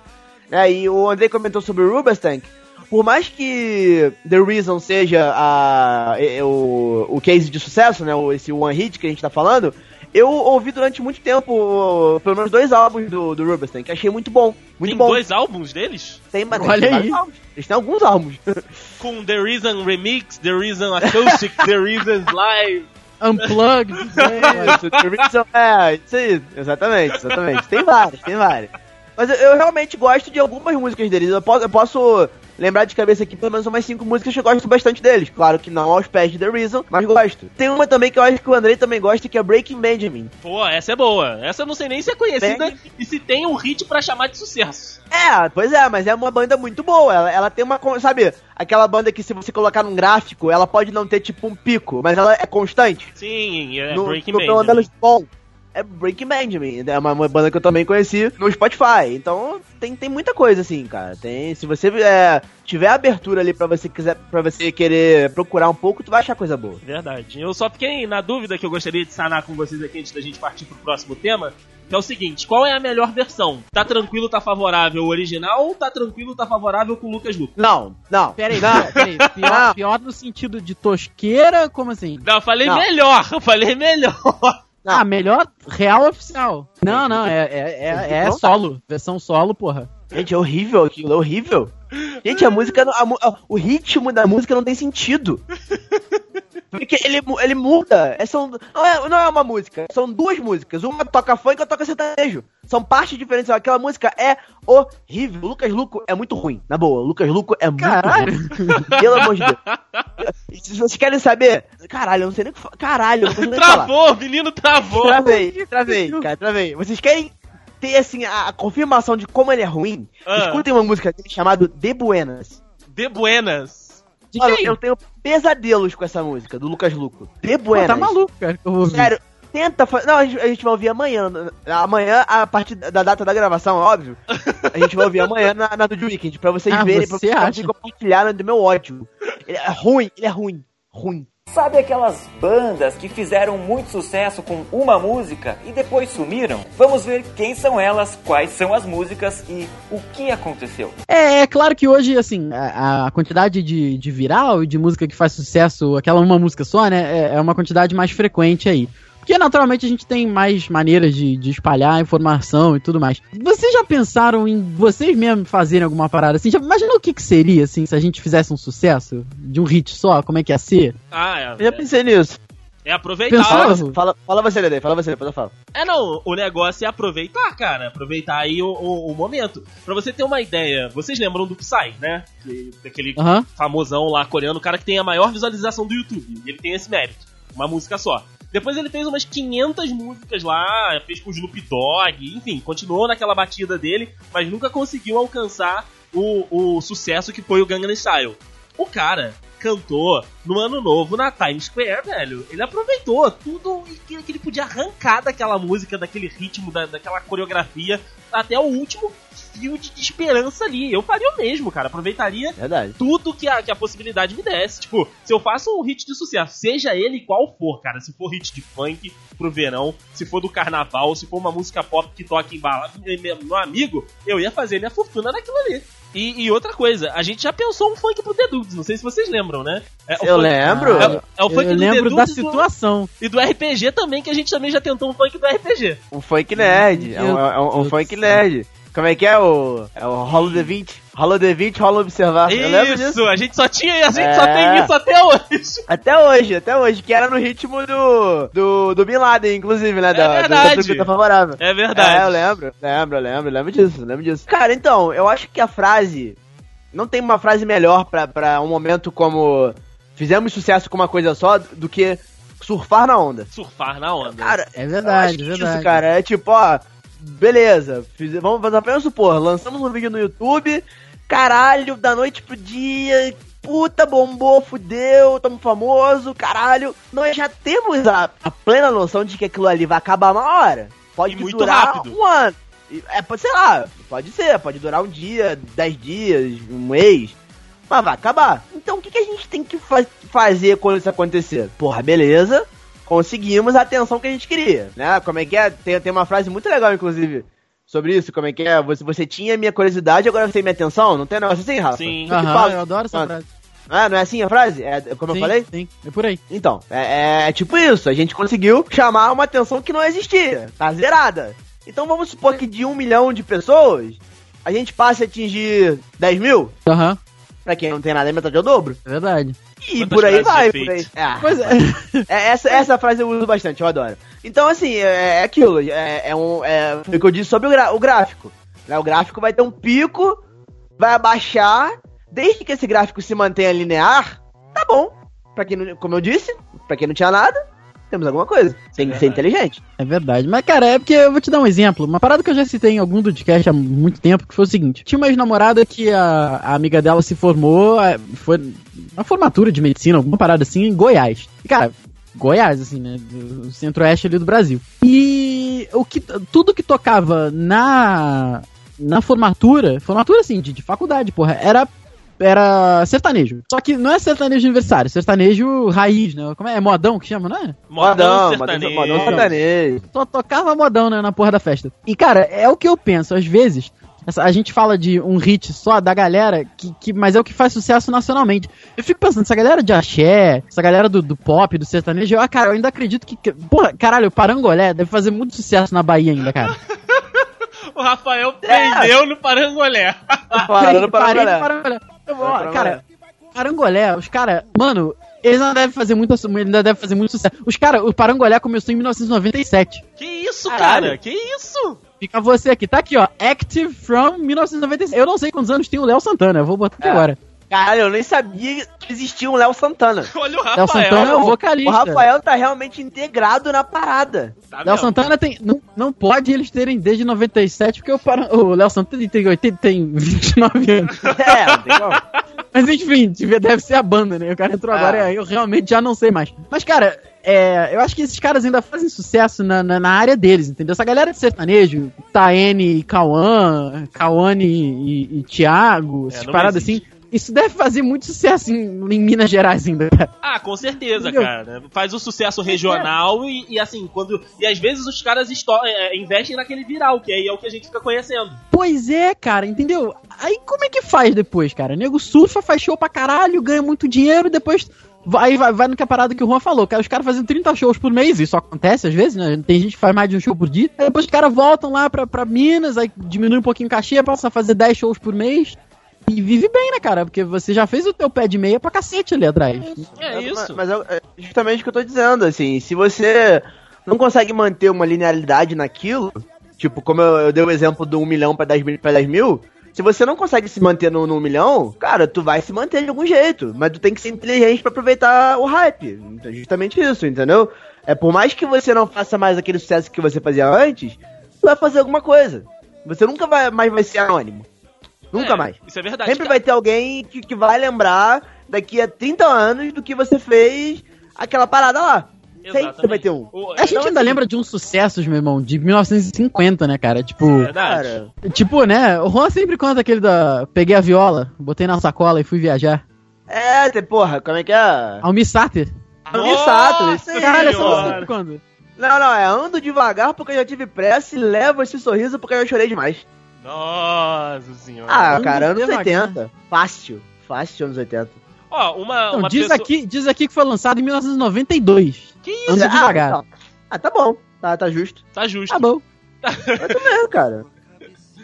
É, e o André comentou sobre o Rubenstank. Por mais que The Reason seja a, o, o case de sucesso, né? Esse one hit que a gente tá falando, eu ouvi durante muito tempo, pelo menos dois álbuns do, do Rubenstein, que achei muito bom. Muito tem bom. dois álbuns deles? Tem, mas Olha tem aí. Álbuns. Eles têm alguns álbuns. Com The Reason Remix, The Reason Acoustic, <laughs> The Reason Live. Unplugged. <laughs> é, isso aí, exatamente, exatamente. Tem vários, tem vários. Mas eu, eu, realmente gosto de algumas músicas deles. Eu posso, eu posso lembrar de cabeça aqui pelo menos umas cinco músicas que eu gosto bastante deles. Claro que não aos pés de The Reason, mas gosto. Tem uma também que eu acho que o Andrei também gosta, que é Breaking Benjamin. Pô, essa é boa. Essa eu não sei nem se é conhecida Bem... e se tem um hit para chamar de sucesso. É, pois é, mas é uma banda muito boa. Ela, ela tem uma, sabe, aquela banda que se você colocar num gráfico, ela pode não ter tipo um pico, mas ela é constante. Sim, é no, Breaking no Benjamin. Bom é Breaking Benjamin. É uma, uma, banda que eu também conheci no Spotify. Então tem, tem muita coisa, assim, cara. Tem, se você é, tiver abertura ali para você quiser para você querer procurar um pouco, tu vai achar coisa boa. Verdade. Eu só fiquei na dúvida que eu gostaria de sanar com vocês aqui antes da gente partir pro próximo tema. Que é o seguinte, qual é a melhor versão? Tá tranquilo, tá favorável o original ou tá tranquilo, tá favorável com o Lucas Luco? Não, não. Peraí, não. peraí. <laughs> Pior, pior no sentido de tosqueira, como assim? Não, eu falei não. melhor, eu falei melhor. Não. Ah, melhor real oficial. Não, não, é, é, é, é solo. Versão solo, porra. Gente, é horrível aquilo, é horrível. Gente, a <laughs> música. A, a, o ritmo da música não tem sentido. Porque ele, ele muda. É, são, não, é, não é uma música, são duas músicas. Uma toca funk e outra toca sertanejo. São partes diferentes. Aquela música é horrível. O Lucas Luco é muito ruim. Na boa, o Lucas Luco é muito caralho. ruim. Pelo amor de Deus. Se vocês querem saber. Caralho, eu não sei nem o que falar. Caralho, eu não sei nem Travou, o menino travou. Travei, travei, cara, travei. Vocês querem ter assim a, a confirmação de como ele é ruim? Ah. Escutem uma música dele chamada De Buenas. De Buenas. De Mano, eu tenho pesadelos com essa música, do Lucas Luco. De Buenas. Pô, tá maluco, cara. Sério, tenta fazer. Não, a gente, a gente, vai ouvir amanhã. Amanhã, a partir da data da gravação, óbvio. A gente vai ouvir amanhã na, na do Weekend, pra vocês ah, verem, você pra vocês compartilharem do meu ódio. Ele é ruim, ele é ruim. Ruim. Sabe aquelas bandas que fizeram muito sucesso com uma música e depois sumiram? Vamos ver quem são elas, quais são as músicas e o que aconteceu. É, é claro que hoje, assim, a, a quantidade de, de viral e de música que faz sucesso, aquela uma música só, né, é, é uma quantidade mais frequente aí. Porque naturalmente a gente tem mais maneiras de, de espalhar informação e tudo mais. Vocês já pensaram em vocês mesmos fazerem alguma parada assim? Já imagina o que, que seria, assim, se a gente fizesse um sucesso de um hit só? Como é que ia ser? Ah, é. Eu já pensei nisso. É aproveitar. Fala, fala, fala você, Dede, fala você, depois eu falo. É, não, o negócio é aproveitar, cara. Aproveitar aí o, o, o momento. Pra você ter uma ideia, vocês lembram do Psy, né? Que, daquele uhum. famosão lá coreano, o cara que tem a maior visualização do YouTube. Ele tem esse mérito. Uma música só. Depois ele fez umas 500 músicas lá, fez com o Snoop Dogg, enfim, continuou naquela batida dele, mas nunca conseguiu alcançar o, o sucesso que foi o Gangnam Style. O cara cantou no ano novo na Times Square, velho. Ele aproveitou tudo que, ele podia arrancar daquela música, daquele ritmo, da, daquela coreografia, até o último fio de, esperança ali. Eu faria o mesmo, cara. Aproveitaria Verdade. tudo que a, que a possibilidade me desse. Tipo, se eu faço um hit de sucesso, seja ele qual for, cara. Se for hit de funk pro verão, se for do carnaval, se for uma música pop que toca em balada, meu amigo, eu ia fazer minha fortuna naquilo ali. E, e outra coisa, a gente já pensou um funk pro The Dudes, não sei se vocês lembram, né? É, o Eu funk- lembro. É, é o funk eu do lembro The da e do- situação. E do RPG também, que a gente também já tentou um funk do RPG. Um funk nerd. É um, é um- um Deus funk do nerd. Como é que é o. É o Rolo D20? Rolo D20, rolo observar. Eu lembro disso. Isso, a gente só tinha, a gente só É. tem isso até hoje. Até hoje, até hoje, que era no ritmo do. do, do Bin Laden, inclusive, né? da, verdade. Da favorável. É verdade. É, eu lembro, lembro, eu lembro, lembro disso, lembro disso. Cara, então, eu acho que a frase. Não tem uma frase melhor pra, pra um momento como. Fizemos sucesso com uma coisa só do que surfar na onda. Surfar na onda. Cara, É eu verdade, é verdade. Isso, cara, é tipo, ó. Beleza, fiz, vamos fazer apenas supor, lançamos um vídeo no YouTube, caralho, da noite pro dia, puta, bombou, fudeu, tamo famoso, caralho. Nós já temos a, a plena noção de que aquilo ali vai acabar uma hora. Pode E muito durar rápido. um ano. É, pode, sei lá, pode ser, pode durar um dia, dez dias, um mês. Mas vai acabar. Então o que, que a gente tem que fa- fazer quando isso acontecer? Porra, beleza. Conseguimos a atenção que a gente queria, né? Como é que é? Tem, tem uma frase muito legal, inclusive, sobre isso. Como é que é? Você, você tinha minha curiosidade, agora você tem minha atenção? Não tem um negócio assim, Rafa? Sim. Aham, fala. eu adoro essa Mano, frase. Ah, não é assim a frase? É como sim, eu falei? Sim, é por aí. Então, é, é tipo isso. A gente conseguiu chamar uma atenção que não existia. Tá zerada. Então vamos supor que de um milhão de pessoas, a gente passe a atingir 10 mil. Aham, Pra quem não tem nada, é metade ao dobro. é verdade. E Quantas por aí vai, por aí. É. Pois é. É, essa, essa frase eu uso bastante, eu adoro. Então, assim, é, é aquilo. É, é um, é, o que eu disse sobre o, gra- o gráfico. né? O gráfico vai ter um pico, vai abaixar. Desde que esse gráfico se mantenha linear, tá bom. Pra quem não, como eu disse, pra quem não tinha nada, temos alguma coisa. Tem que ser verdade. inteligente. É verdade. Mas, cara, é porque eu vou te dar um exemplo. Uma parada que eu já citei em algum podcast há muito tempo, que foi o seguinte. Tinha uma ex-namorada que a, a amiga dela se formou, é, foi uma formatura de medicina, alguma parada assim, em Goiás. E, cara, Goiás, assim, né? Do centro-oeste ali do Brasil. E o que, tudo que tocava na, na formatura, formatura, assim, de, de faculdade, porra, era era sertanejo. Só que não é sertanejo aniversário, sertanejo raiz, né? Como é? É modão que chama, não é? Modão, modão, sertanejo. modão sertanejo. só tocava modão, né, na porra da festa. E, cara, é o que eu penso, às vezes. essa- A gente fala de um hit só da galera, que, que, mas é o que faz sucesso nacionalmente. Eu fico pensando, essa galera de axé, essa galera do, do pop, do sertanejo, eu, ah, cara, eu ainda acredito que. que- Porra, caralho, o Parangolé deve fazer muito sucesso na Bahia ainda, cara. <laughs> O Rafael É. prendeu no Parangolé. Parando de olhar. Parangolé. Ó, Parangolé. cara, Parangolé, os caras, mano, eles ainda devem fazer muito, ainda devem fazer muito sucesso. Os caras, o Parangolé começou em 1997. Que isso, Caralho. cara? Que isso? Fica você aqui, tá aqui, ó. Active from 1996. Eu não sei quantos anos tem o Léo Santana, eu vou botar aqui É. agora. Caralho, eu nem sabia que existia um Léo Santana. <laughs> Olha o Léo Rafael. Santana é o O vocalista. Rafael tá realmente integrado na parada. Tá Léo? Santana tem. Não, não pode eles terem desde 97, porque o, o Léo Santana tem 80, tem 29 anos. <laughs> É, como. Mas enfim, deve ser a banda, né? O cara entrou Ah. agora eu realmente já não sei mais. Mas, cara, é, eu acho que esses caras ainda fazem sucesso na, na, na área deles, entendeu? Essa galera de sertanejo, Taene e Cauã, Cauane e, e Thiago, essas não paradas existe. assim. Isso deve fazer muito sucesso em, em Minas Gerais ainda. Ah, com certeza, Entendeu? cara. Faz o sucesso regional e, e, assim, quando. E às vezes os caras esto- é, investem naquele viral, que aí é o que a gente fica conhecendo. Pois é, cara, entendeu? Aí como é que faz depois, cara? O nego surfa, faz show pra caralho, ganha muito dinheiro, depois vai, vai, vai no que a parada que o Juan falou, cara. Os caras fazem 30 shows por mês, isso acontece às vezes, né? Tem gente que faz mais de um show por dia. Aí depois os caras voltam lá pra, pra Minas, aí diminui um pouquinho o cachê, passa a fazer 10 shows por mês. E vive bem, né, cara? Porque você já fez o teu pé de meia pra cacete ali atrás. É Mas- isso. Mas, é é justamente o que eu tô dizendo, assim, se você não consegue manter uma linearidade naquilo, tipo, como eu, eu dei o exemplo do 1 milhão pra 10 mil, pra 10 mil, se você não consegue se manter no, no 1 milhão, cara, tu vai se manter de algum jeito, mas tu tem que ser inteligente pra aproveitar o hype. Então, justamente isso, entendeu? É por mais que você não faça mais aquele sucesso que você fazia antes, tu vai fazer alguma coisa. Você nunca vai mais vai ser anônimo. Nunca É, mais. Isso é verdade. Sempre cara. vai ter alguém que, que vai lembrar daqui a 30 anos do que você fez aquela parada lá. Sempre Exatamente. vai ter um. O- A gente Então, ainda assim- lembra de uns sucessos, meu irmão, de 1950, né, cara? Tipo, É verdade. Cara, tipo, né? O Juan sempre conta aquele da. Peguei a viola, botei na sacola e fui viajar. é, te- porra, como é que é? Isso aí. Caralho, essa é de quando? Não, não, é ando devagar porque eu já tive pressa e levo esse sorriso porque eu chorei demais. Nossa senhora. Ah, cara, anos devagar. 80. Fácil. Fácil anos 80. Ó, uma, Não, uma diz, pessoa... aqui, diz aqui que foi lançado em 1992. Que isso? Anda Ah, devagar. não. Ah, tá bom. Tá, tá justo. Tá justo. Tá bom. <laughs> Eu tô vendo, cara.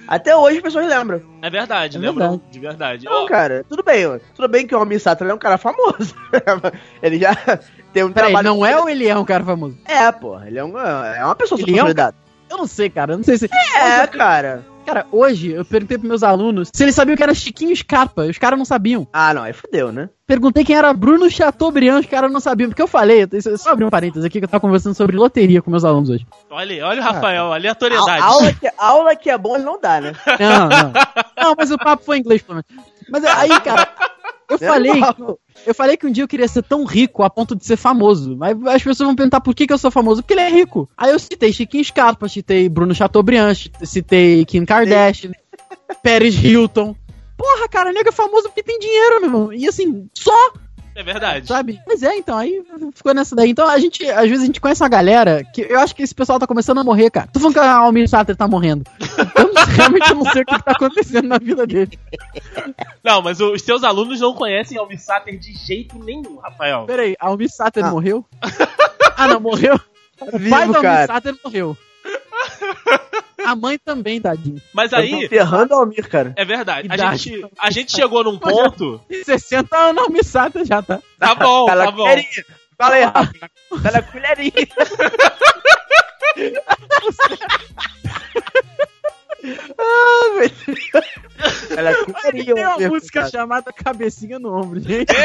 Até hoje as pessoas lembram. É verdade, É lembram? verdade. De verdade. Não, Ó, cara, tudo bem. Tudo bem que o Almir Sater é um cara famoso. <laughs> ele já <laughs> tem um Peraí, trabalho... não é ou ele é um cara famoso? É, pô. Ele é, um, é uma pessoa Ele é um. Eu não sei, cara. Eu não sei se. É, cara. Cara, hoje eu perguntei pros meus alunos se eles sabiam que era Chiquinho Scarpa. Os caras não sabiam. Ah, não. Aí fudeu, né? Perguntei quem era Bruno Chateaubriand, os caras não sabiam. Porque eu falei, eu só abri um parênteses aqui que eu tava conversando sobre loteria com meus alunos hoje. olha, olha o Rafael, aleatoriedade. A, aula, que, aula que é bom ele não dá, né? Não, não. Não, mas o papo foi em inglês, pelo menos. Mas aí, cara, eu falei, Normal. eu falei que um dia eu queria ser tão rico a ponto de ser famoso. Mas as pessoas vão perguntar por que, que eu sou famoso. Porque ele é rico. Aí eu citei Chiquinho Scarpa, citei Bruno Chateaubriand, citei Kim Kardashian, Paris Hilton. Porra, cara, nego é famoso porque tem dinheiro, meu irmão. E assim, só, É verdade. sabe? Mas é, então, aí ficou nessa daí. Então a gente, às vezes a gente conhece uma galera que eu acho que esse pessoal tá começando a morrer, cara. Tô falando que a Almir Sater tá morrendo. Eu não- <laughs> realmente não sei o que, tá acontecendo na vida dele. Não, mas os seus alunos não conhecem Almir Sater de jeito nenhum, Rafael. Peraí, a Almir Sater Ah. morreu? ah, não, morreu? O Vivo, pai do Almir. Sater morreu. <laughs> A mãe também, tadinho. Mas aí, ferrando o Almir, cara. é verdade. A Idade. gente, a gente chegou num ponto. Tem 60 anos, a Almir Sater já tá. Tá bom, Tá na tá bom. colherinha. Fala aí, Rafa. Tá na colherinha. <laughs> ah, meu Deus. Tá na colherinha. Tem uma música cara. chamada Cabecinha no Ombro, gente. <laughs>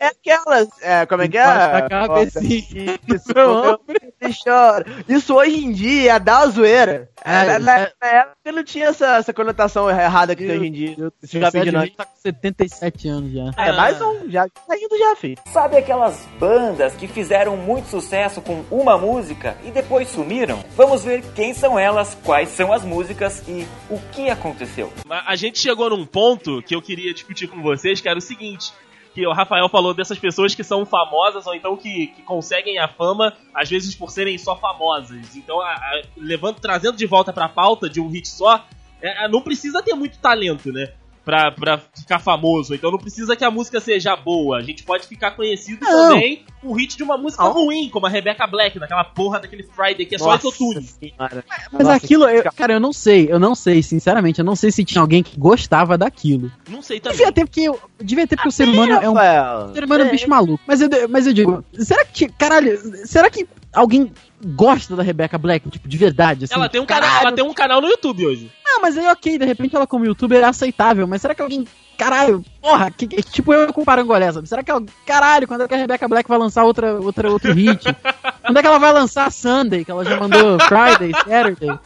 É aquelas. É, como é que é? A cabecinha Isso, no Deus, chora. Isso hoje em dia é dar zoeira. É, na, é. na época não tinha essa, essa conotação errada que tem hoje em dia. Esse jovem Você de nós. tá com 77 anos já. É, mais um, já tá indo já, filho. Sabe aquelas bandas que fizeram muito sucesso com uma música e depois sumiram? Vamos ver quem são elas, quais são as músicas e o que aconteceu. Mas A gente chegou num ponto que eu queria discutir com vocês, que era o seguinte. Que o Rafael falou dessas pessoas que são famosas ou então que, que conseguem a fama, às vezes por serem só famosas. Então, a- a- levando, trazendo de volta pra pauta de um hit só, é, é, não precisa ter muito talento, né? Pra, pra ficar famoso. Então não precisa que a música seja boa. A gente pode ficar conhecido Não. também com o hit de uma música Não. ruim, como a Rebecca Black, naquela porra daquele Friday que é só autotune. senhora. Mas Nossa, aquilo, eu- cara, eu não sei, eu não sei, sinceramente, eu não sei se tinha alguém que gostava daquilo. Não sei também. Devia ter, porque, eu- devia ter porque o ser humano é um ser humano é um bicho maluco. Mas eu, mas eu digo, será que, caralho, será que alguém gosta da Rebecca Black, tipo, de verdade, assim? Ela tem, um canal, ela tem um canal no YouTube hoje. Não, mas aí ok, de repente ela como youtuber é aceitável, mas será que alguém, caralho, porra, que, que- tipo eu com Parangolé, sabe? Será que, ela- caralho, quando é que a Rebecca Black vai lançar outra, outra, outro hit? <laughs> quando é que ela vai lançar Sunday, que ela já mandou Friday, Saturday?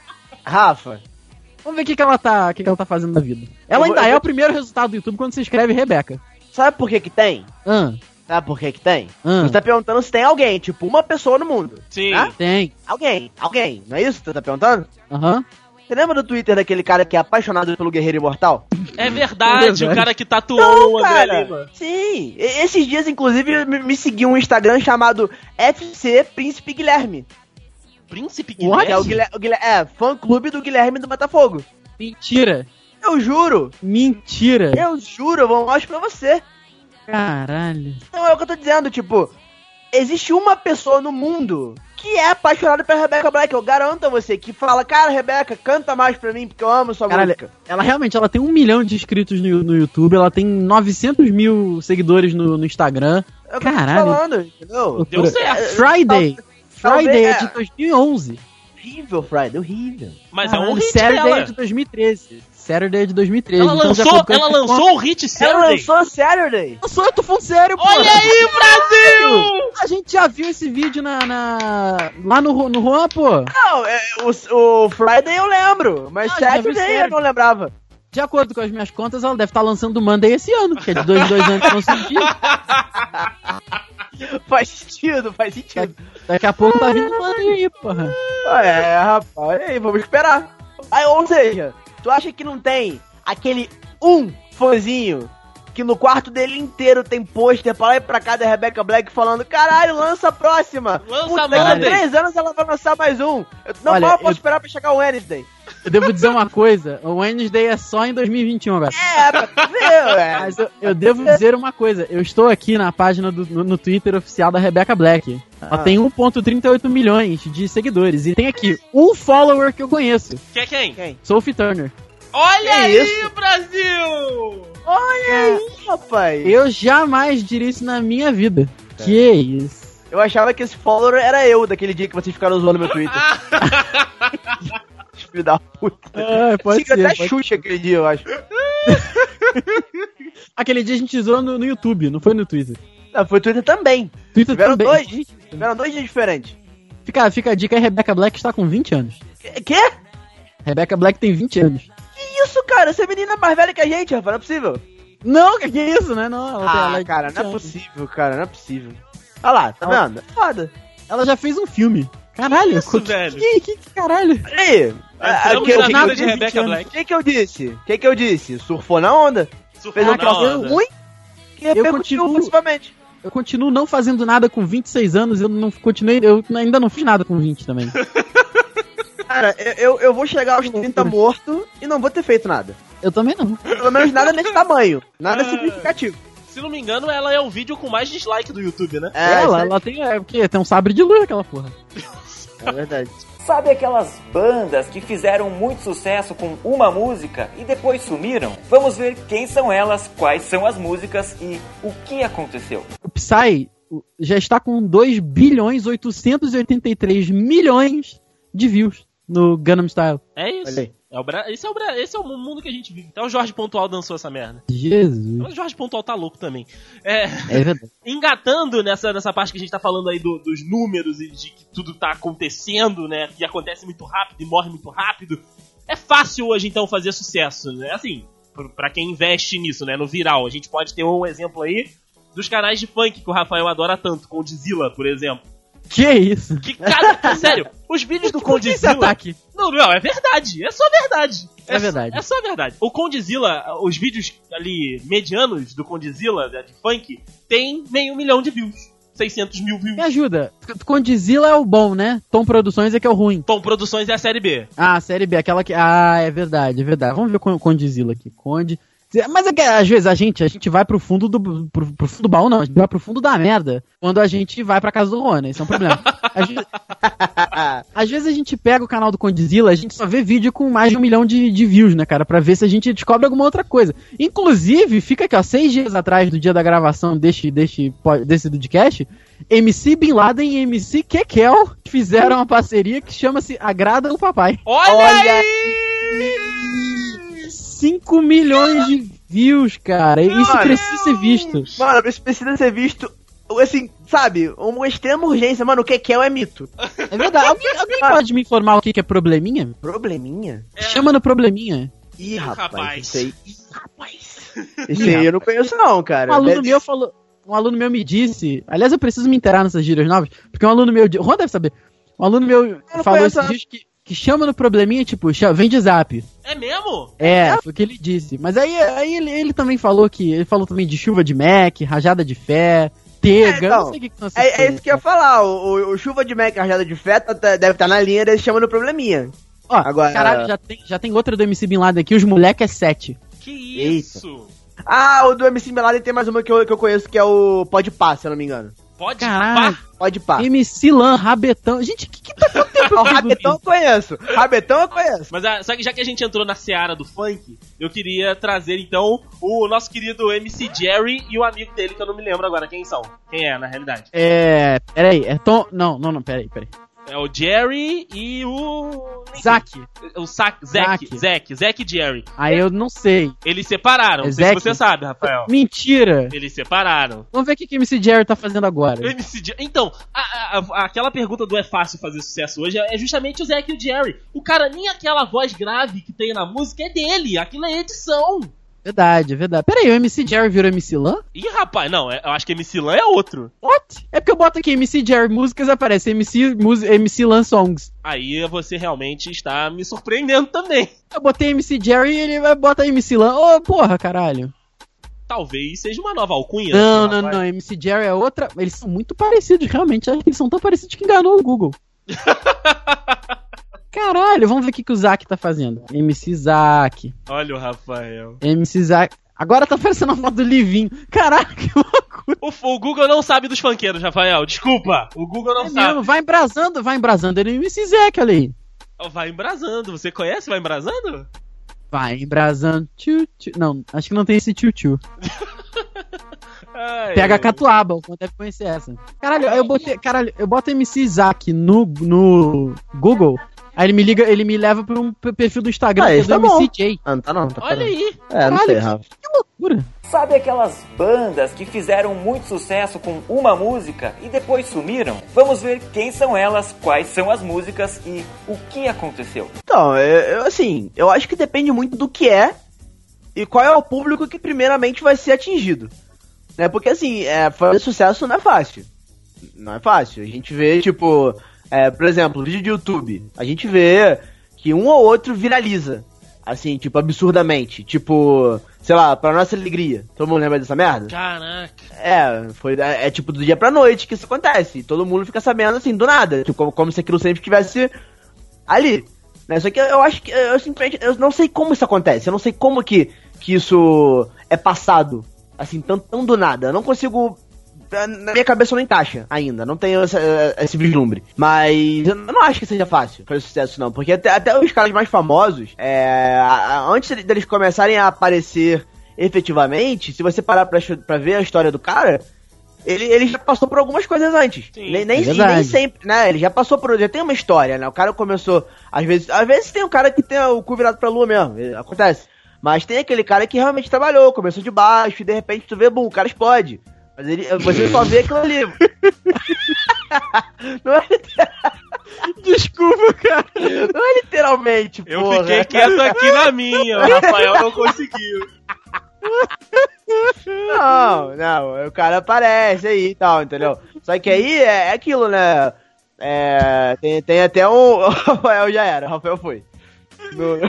Rafa, Vamos ver o que, que ela tá, o que, que ela tá fazendo na vida. Ela Eu vou- ainda eu é vou- o primeiro resultado do YouTube quando você escreve Rebeca. sabe por que que tem? Ah, Sabe por que que tem? ah, Você tá perguntando se tem alguém, tipo, uma pessoa no mundo. Sim. Ah? tem. Alguém, alguém. Não é isso que você tá perguntando? Aham. Você lembra do Twitter daquele cara que é apaixonado pelo Guerreiro Imortal? É verdade, Verdade. o cara que tatuou Não, o André cara. Lima. Sim. Esses dias, inclusive, me, me seguiu um Instagram chamado FC Príncipe Guilherme. Príncipe? Que é o Guilherme? Guilherme, o Guilherme é, fã clube do Guilherme do Botafogo. Mentira. Eu juro, Mentira. eu juro, eu vou mostrar pra você. Caralho. Não é o que eu tô dizendo, tipo, existe uma pessoa no mundo que é apaixonada pela Rebecca Black. Eu garanto a você que fala, cara, Rebecca, canta mais pra mim porque eu amo sua Caralho, música. ela realmente ela tem um milhão de inscritos no, no YouTube, ela tem 900 mil seguidores no, no Instagram. É eu tô Caralho. falando, entendeu? Deu certo. Friday. Talvez- Friday é é. de 2011. Horrível, Friday, horrível. Mas é um Caralho, hit Saturday dela. é de 2013. Saturday é de 2013. Ela então, lançou, ela lançou o hit Ela Saturday. lançou Saturday. Lançou, eu tô falando sério, pô. Olha aí, Brasil! A gente já viu esse vídeo na, na- lá no, no Juan, pô. Não, é, o, o Friday eu lembro, mas Ah, já vi Saturday eu não lembrava. De acordo com as minhas contas, ela deve estar lançando o Monday esse ano, que é de dois, dois anos que não se <laughs> Faz sentido, faz sentido. Daqui a pouco tá vindo o Monday aí, porra. Ah, É, rapaz, e aí, vamos esperar. Aí, ou seja, tu acha que não tem aquele um fãzinho que no quarto dele inteiro tem pôster pra lá e pra cá da Rebecca Black falando caralho, lança a próxima. Lança Puta, daqui a três anos ela vai lançar mais um. Eu, não Olha, mal posso eu- esperar pra chegar o Wednesday. Eu devo dizer uma coisa, o Wednesday é só em 2021 agora. É, pra tu ver, ué. <laughs> Mas eu, eu devo dizer uma coisa, eu estou aqui na página do, no, no Twitter oficial da Rebecca Black. Ela Ah. tem 1.38 milhões de seguidores e tem aqui um follower que eu conheço, Que é quem? Quem? Sophie Turner. Olha Que aí, isso? Brasil! Olha aí, rapaz. Eu... Eu jamais diria isso na minha vida. Que isso. achava que esse follower era eu, daquele dia que vocês ficaram zoando meu Twitter. <laughs> <laughs> Filho da puta. Ah, pode Siga ser. até pode- Xuxa aquele dia, eu acho. <laughs> Aquele dia a gente zoou no, no YouTube, não foi no Twitter. Não, foi Twitter também. Twitter Tiveram também. dois. Tiveram dois dias diferentes. Fica, fica a dica, a Rebecca Black está com 20 anos. Que? que? Rebecca Black tem 20 anos. Que isso, cara? Essa menina é mais velha que a gente, rapaz. Não é possível. Não, que que é isso, né? Não, Ah, ela, cara, não é possível, cara. Não é possível. Olha lá, tá Ela- vendo? É Foda. Ela já fez um filme. Caralho, Isso, que, velho. Que, que, que caralho? Peraí. Ah, Entramos que- na que- vida que- de Rebecca Black. O que que eu disse? O que que eu disse? Surfou na onda? Surfou Fez um na onda. ruim? Que repercutiu continuo- positivamente. Eu continuo não fazendo nada com 26 anos, eu não continuei, eu ainda não fiz nada com 20 também. <laughs> Cara, eu, eu, eu vou chegar aos 30 morto e não vou ter feito nada. Eu também não. Pelo menos nada nesse tamanho. Nada Ah. significativo. Se não me engano, ela é o vídeo com mais dislike do YouTube, né? É, ela, ela tem, é, o quê? Tem um sabre de luz aquela porra. é verdade. Sabe aquelas bandas que fizeram muito sucesso com uma música e depois sumiram? Vamos ver quem são elas, quais são as músicas e o que aconteceu. O Psy já está com 2 bilhões 883 milhões de views no Gangnam Style. É isso. É o Bra... esse, é o Bra... esse é o mundo que a gente vive. Até o Jorge Pontual dançou essa merda. Jesus. Mas o Jorge Pontual tá louco também. É, É verdade. <laughs> engatando nessa, nessa parte que a gente tá falando aí do- dos números e de que tudo tá acontecendo, né? Que acontece muito rápido e morre muito rápido. É fácil hoje, então, fazer sucesso, né? Assim, pra quem investe nisso, né? No viral. A gente pode ter um exemplo aí dos canais de funk que o Rafael adora tanto, com o Dizila, por exemplo. Que isso? Que cara, <laughs> sério, os vídeos do Condzilla. ataque? Não, não, é verdade. É só verdade. É verdade. É só verdade. O Condzilla, os vídeos ali medianos do Condzilla, né, de funk, tem meio milhão de views. 600 mil views. Me ajuda. Condzilla é o bom, né? Tom Produções é que é o ruim. Tom Produções é a série B. Ah, série B, aquela que. Ah, é verdade, é verdade. Vamos ver o Condzilla aqui. Conde. Mas é que às vezes a gente, a gente vai pro fundo do. Pro, pro fundo do baú, não. A gente vai pro fundo da merda quando a gente vai pra casa do Rony. Esse é um problema. Às <laughs> vezes, às vezes a gente pega o canal do Condzilla, a gente só vê vídeo com mais de um milhão de, de views, né, cara? Pra ver se a gente descobre alguma outra coisa. Inclusive, fica aqui, ó, seis dias atrás do dia da gravação deste, deste, desse podcast, MC Bin Laden e MC Kekel fizeram uma parceria que chama-se Agrada o Papai. Olha, Olha aí! 5 milhões de views, cara. Isso Mano. precisa ser visto. Mano, isso precisa ser visto. Assim, sabe? Uma extrema urgência, mano. O que que é é mito. É verdade. Alguém, <laughs> alguém pode me informar o que é probleminha? Probleminha? Chama no probleminha. Ih, rapaz. rapaz. Isso aí. Ih, rapaz. Isso aí eu não conheço, não, cara. Um aluno meu falou. Um aluno meu me disse. Aliás, eu preciso me inteirar nessas gírias novas, porque um aluno meu. Juan deve saber. Um aluno meu falou esses dias que, que chama no probleminha, tipo, vem de zap. É mesmo? É, foi o que ele disse. Mas aí, aí ele, ele também falou que. Ele falou também de chuva de Mac, rajada de fé, tega. É, então, não sei o que, É, é isso que eu ia falar. O, o- o Chuva de Mac Rajada de Fé tá- tá- deve estar na linha desse chamando probleminha. Ó, Agora- caralho, já tem, já tem outra do MC Bin Laden aqui, os moleque é 7. Que Eita. isso? Ah, o do MC Melado tem mais uma que eu, que eu conheço que é o Pode Pá, se eu não me engano. Pode Caralho. pá. Pode Pá. MC Lan, Rabetão. Gente, o que, que tá tempo <laughs> O Rabetão eu conheço. Rabetão eu conheço. Mas ah, só que já que a gente entrou na seara do funk, eu queria trazer então o nosso querido MC Jerry e o amigo dele, que eu não me lembro agora quem são. Quem é, na realidade? É. Peraí, é Tom. Não, não, não, peraí, peraí. É o Jerry e o. Zack. O Zack, Zack, Zack. E Jerry. Aí eu não sei. Eles separaram, É não sei se Zack? você sabe, Rafael. Mentira! Eles separaram. Vamos ver o que, que MC Jerry tá fazendo agora. <laughs> O MC Jerry. Então, a- a- a- aquela pergunta do é fácil fazer sucesso hoje é justamente o Zack e o Jerry. O cara, nem aquela voz grave que tem na música é dele, aquilo é edição. Verdade, verdade. Peraí, o MC Jerry virou MC Lan? Ih, rapaz, não, é- eu acho que MC Lan é outro. What? É porque eu boto aqui MC Jerry Músicas aparece MC, mus, MC Lan Songs. Aí você realmente está me surpreendendo também. Eu botei MC Jerry e ele vai botar MC Lan. Ô, porra, caralho. Talvez seja uma nova alcunha. Não, não, não. MC Jerry é outra. Eles são muito parecidos, realmente. Acho que eles são tão parecidos que enganou o Google. <laughs> Caralho, vamos ver o que, que o Zack tá fazendo. MC Zack. Olha o Rafael. MC Zack. Agora tá aparecendo a foto do Livinho. Caraca, que loucura. O, o Google não sabe dos funkeiros, Rafael. Desculpa. O Google não É sabe. mesmo, vai embrasando, vai embrasando. Ele é o MC Zack, aí. Vai embrasando. Você conhece Vai embrasando? Vai embrasando. Tchu, tchu. Não, acho que não tem esse tchu-tchu. <laughs> Ai, Pega a catuaba, o deve conhecer essa. Caralho, eu botei. Caralho, eu boto MC Zack no, no Google. Aí ele me liga, ele me leva pra um perfil do Instagram Ah, que é esse do tá bom. MC J. Ah, não tá não, tá Olha parando. aí. É, não Caralho, sei, que- Rafa. Que loucura. Sabe aquelas bandas que fizeram muito sucesso com uma música e depois sumiram? Vamos ver quem são elas, quais são as músicas e o que aconteceu. Então, eu, eu, assim, eu acho que depende muito do que é e qual é o público que primeiramente vai ser atingido. Né? Porque assim, é, fazer sucesso não é fácil. Não é fácil. A gente vê, tipo, é, por exemplo, vídeo de YouTube. A gente vê que um ou outro viraliza. Assim, tipo, absurdamente. Tipo, sei lá, pra nossa alegria. Todo mundo lembra dessa merda? Caraca. É, foi, é, é tipo do dia pra noite que isso acontece. Todo mundo fica sabendo assim, do nada. Tipo, como, como se aquilo sempre estivesse ali. Né? Só que eu acho que eu simplesmente. Eu não sei como isso acontece. Eu não sei como que, que isso é passado. Assim, tão, tão do nada. Eu não consigo. Na minha cabeça não encaixa ainda, não tenho essa- esse vislumbre. Mas eu não acho que seja fácil fazer sucesso, não. Porque até, até os caras mais famosos, é, antes deles começarem a aparecer efetivamente, se você parar pra, pra ver a história do cara, ele, ele já passou por algumas coisas antes. Sim, nem, nem, é nem sempre, né? Ele já passou por. Já tem uma história, né? O cara começou. Às vezes, às vezes tem um cara que tem o cu virado pra lua mesmo. Acontece. Mas tem aquele cara que realmente trabalhou, começou de baixo, e de repente tu vê, bum, o cara explode. Mas ele, você só vê aquilo ali. <laughs> não, é, Desculpa, cara. não é literalmente, Eu porra. fiquei quieto aqui na minha. O Rafael não conseguiu. Não, não, o cara aparece aí e tal, entendeu? Só que aí é, é aquilo, né? É, tem, tem até um. <laughs> O Rafael já era, o Rafael foi. No-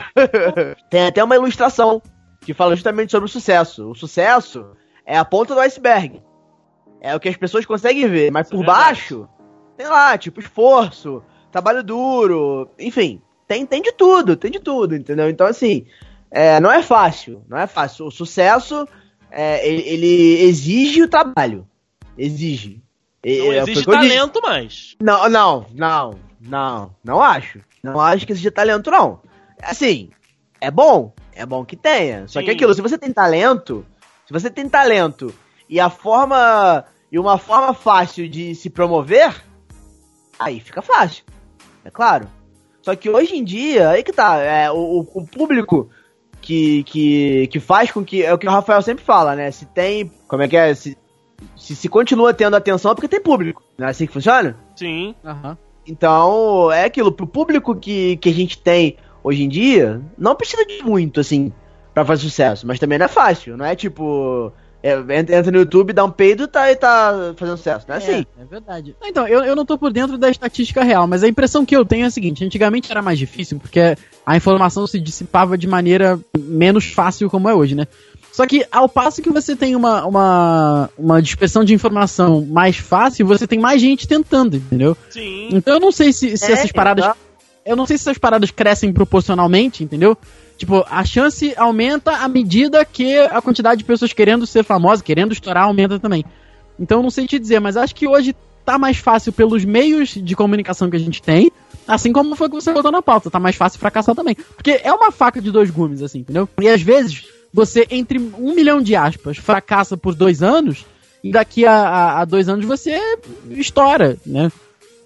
<laughs> tem até uma ilustração que fala justamente sobre o sucesso. O sucesso é a ponta do iceberg. É o que as pessoas conseguem ver, mas Isso é por verdade. baixo, tem lá, tipo, esforço, trabalho duro, enfim, tem, tem de tudo, tem de tudo, entendeu? Então, assim, é, não é fácil, não é fácil. O sucesso, é, ele, ele exige o trabalho. Exige. Não É, disse. talento mais. Não, não, não, não, não acho. Não acho que exija talento, não. Assim, é bom, é bom que tenha. Só que Sim. aquilo, se você tem talento, se você tem talento e a forma, e uma forma fácil de se promover, aí fica fácil, é claro. Só que hoje em dia, aí que tá, é, o, o- público que, que, que faz com que, é o que o Rafael sempre fala, né, se tem, como é que é, se, se, se continua tendo atenção é porque tem público, não é assim que funciona? Sim. Aham. Então, é aquilo, pro público que, que a gente tem hoje em dia, não precisa de muito, assim, pra fazer sucesso. Mas também não é fácil, não é tipo. É, entra, no YouTube, dá um peido e tá, e tá fazendo sucesso, não é assim. É, verdade. Então, eu, eu não tô por dentro da estatística real, mas a impressão que eu tenho é a seguinte: antigamente era mais difícil, porque a informação se dissipava de maneira menos fácil como é hoje, né? Só que ao passo que você tem uma, uma, uma dispersão de informação mais fácil, você tem mais gente tentando, entendeu? Sim. Então eu não sei se, se É, essas paradas. exato. Eu não sei se essas paradas crescem proporcionalmente, entendeu? Tipo, a chance aumenta à medida que a quantidade de pessoas querendo ser famosa, querendo estourar, aumenta também. Então não sei te dizer, mas acho que hoje tá mais fácil pelos meios de comunicação que a gente tem, assim como foi que você botou na pauta, tá mais fácil fracassar também. Porque é uma faca de dois gumes, assim, entendeu? E às vezes, você, entre um milhão de aspas, fracassa por dois anos, e daqui a, a- a dois anos você estoura, né?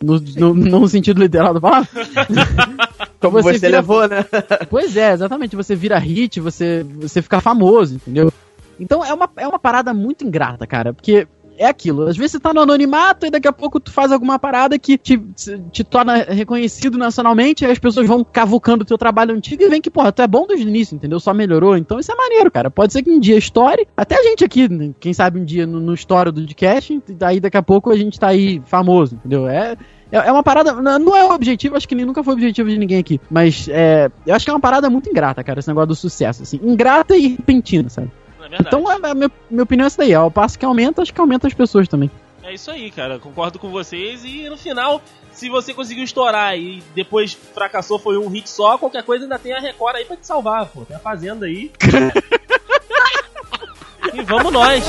No, no, no sentido literal da palavra. <laughs> Como você, vira- levou, né? <laughs> Pois é, exatamente. Você vira hit, você, você fica famoso, entendeu? Então é uma, é uma parada muito ingrata, cara. Porque é aquilo. Às vezes você tá no anonimato e daqui a pouco tu faz alguma parada que te, te torna reconhecido nacionalmente, aí as pessoas vão cavucando o teu trabalho antigo e vem que, porra, tu é bom desde o início, entendeu? Só melhorou. Então isso é maneiro, cara. Pode ser que um dia estoure. Até a gente aqui, né, quem sabe um dia no, no história do podcast, e daí daqui a pouco a gente tá aí famoso, entendeu? É. É, é, uma parada. Não é o objetivo, acho que nem, nunca foi o objetivo de ninguém aqui. Mas é, eu acho que é uma parada muito ingrata, cara, esse negócio do sucesso. Assim, ingrata e repentina, sabe? É então, a, a, minha, minha opinião é essa daí. Ao passo que aumenta, acho que aumenta as pessoas também. É isso aí, cara. Concordo com vocês. E no final, se você conseguiu estourar e depois fracassou, foi um hit só, qualquer coisa ainda tem a Record aí pra te salvar, pô. Tem a Fazenda aí. <laughs> e vamos nós.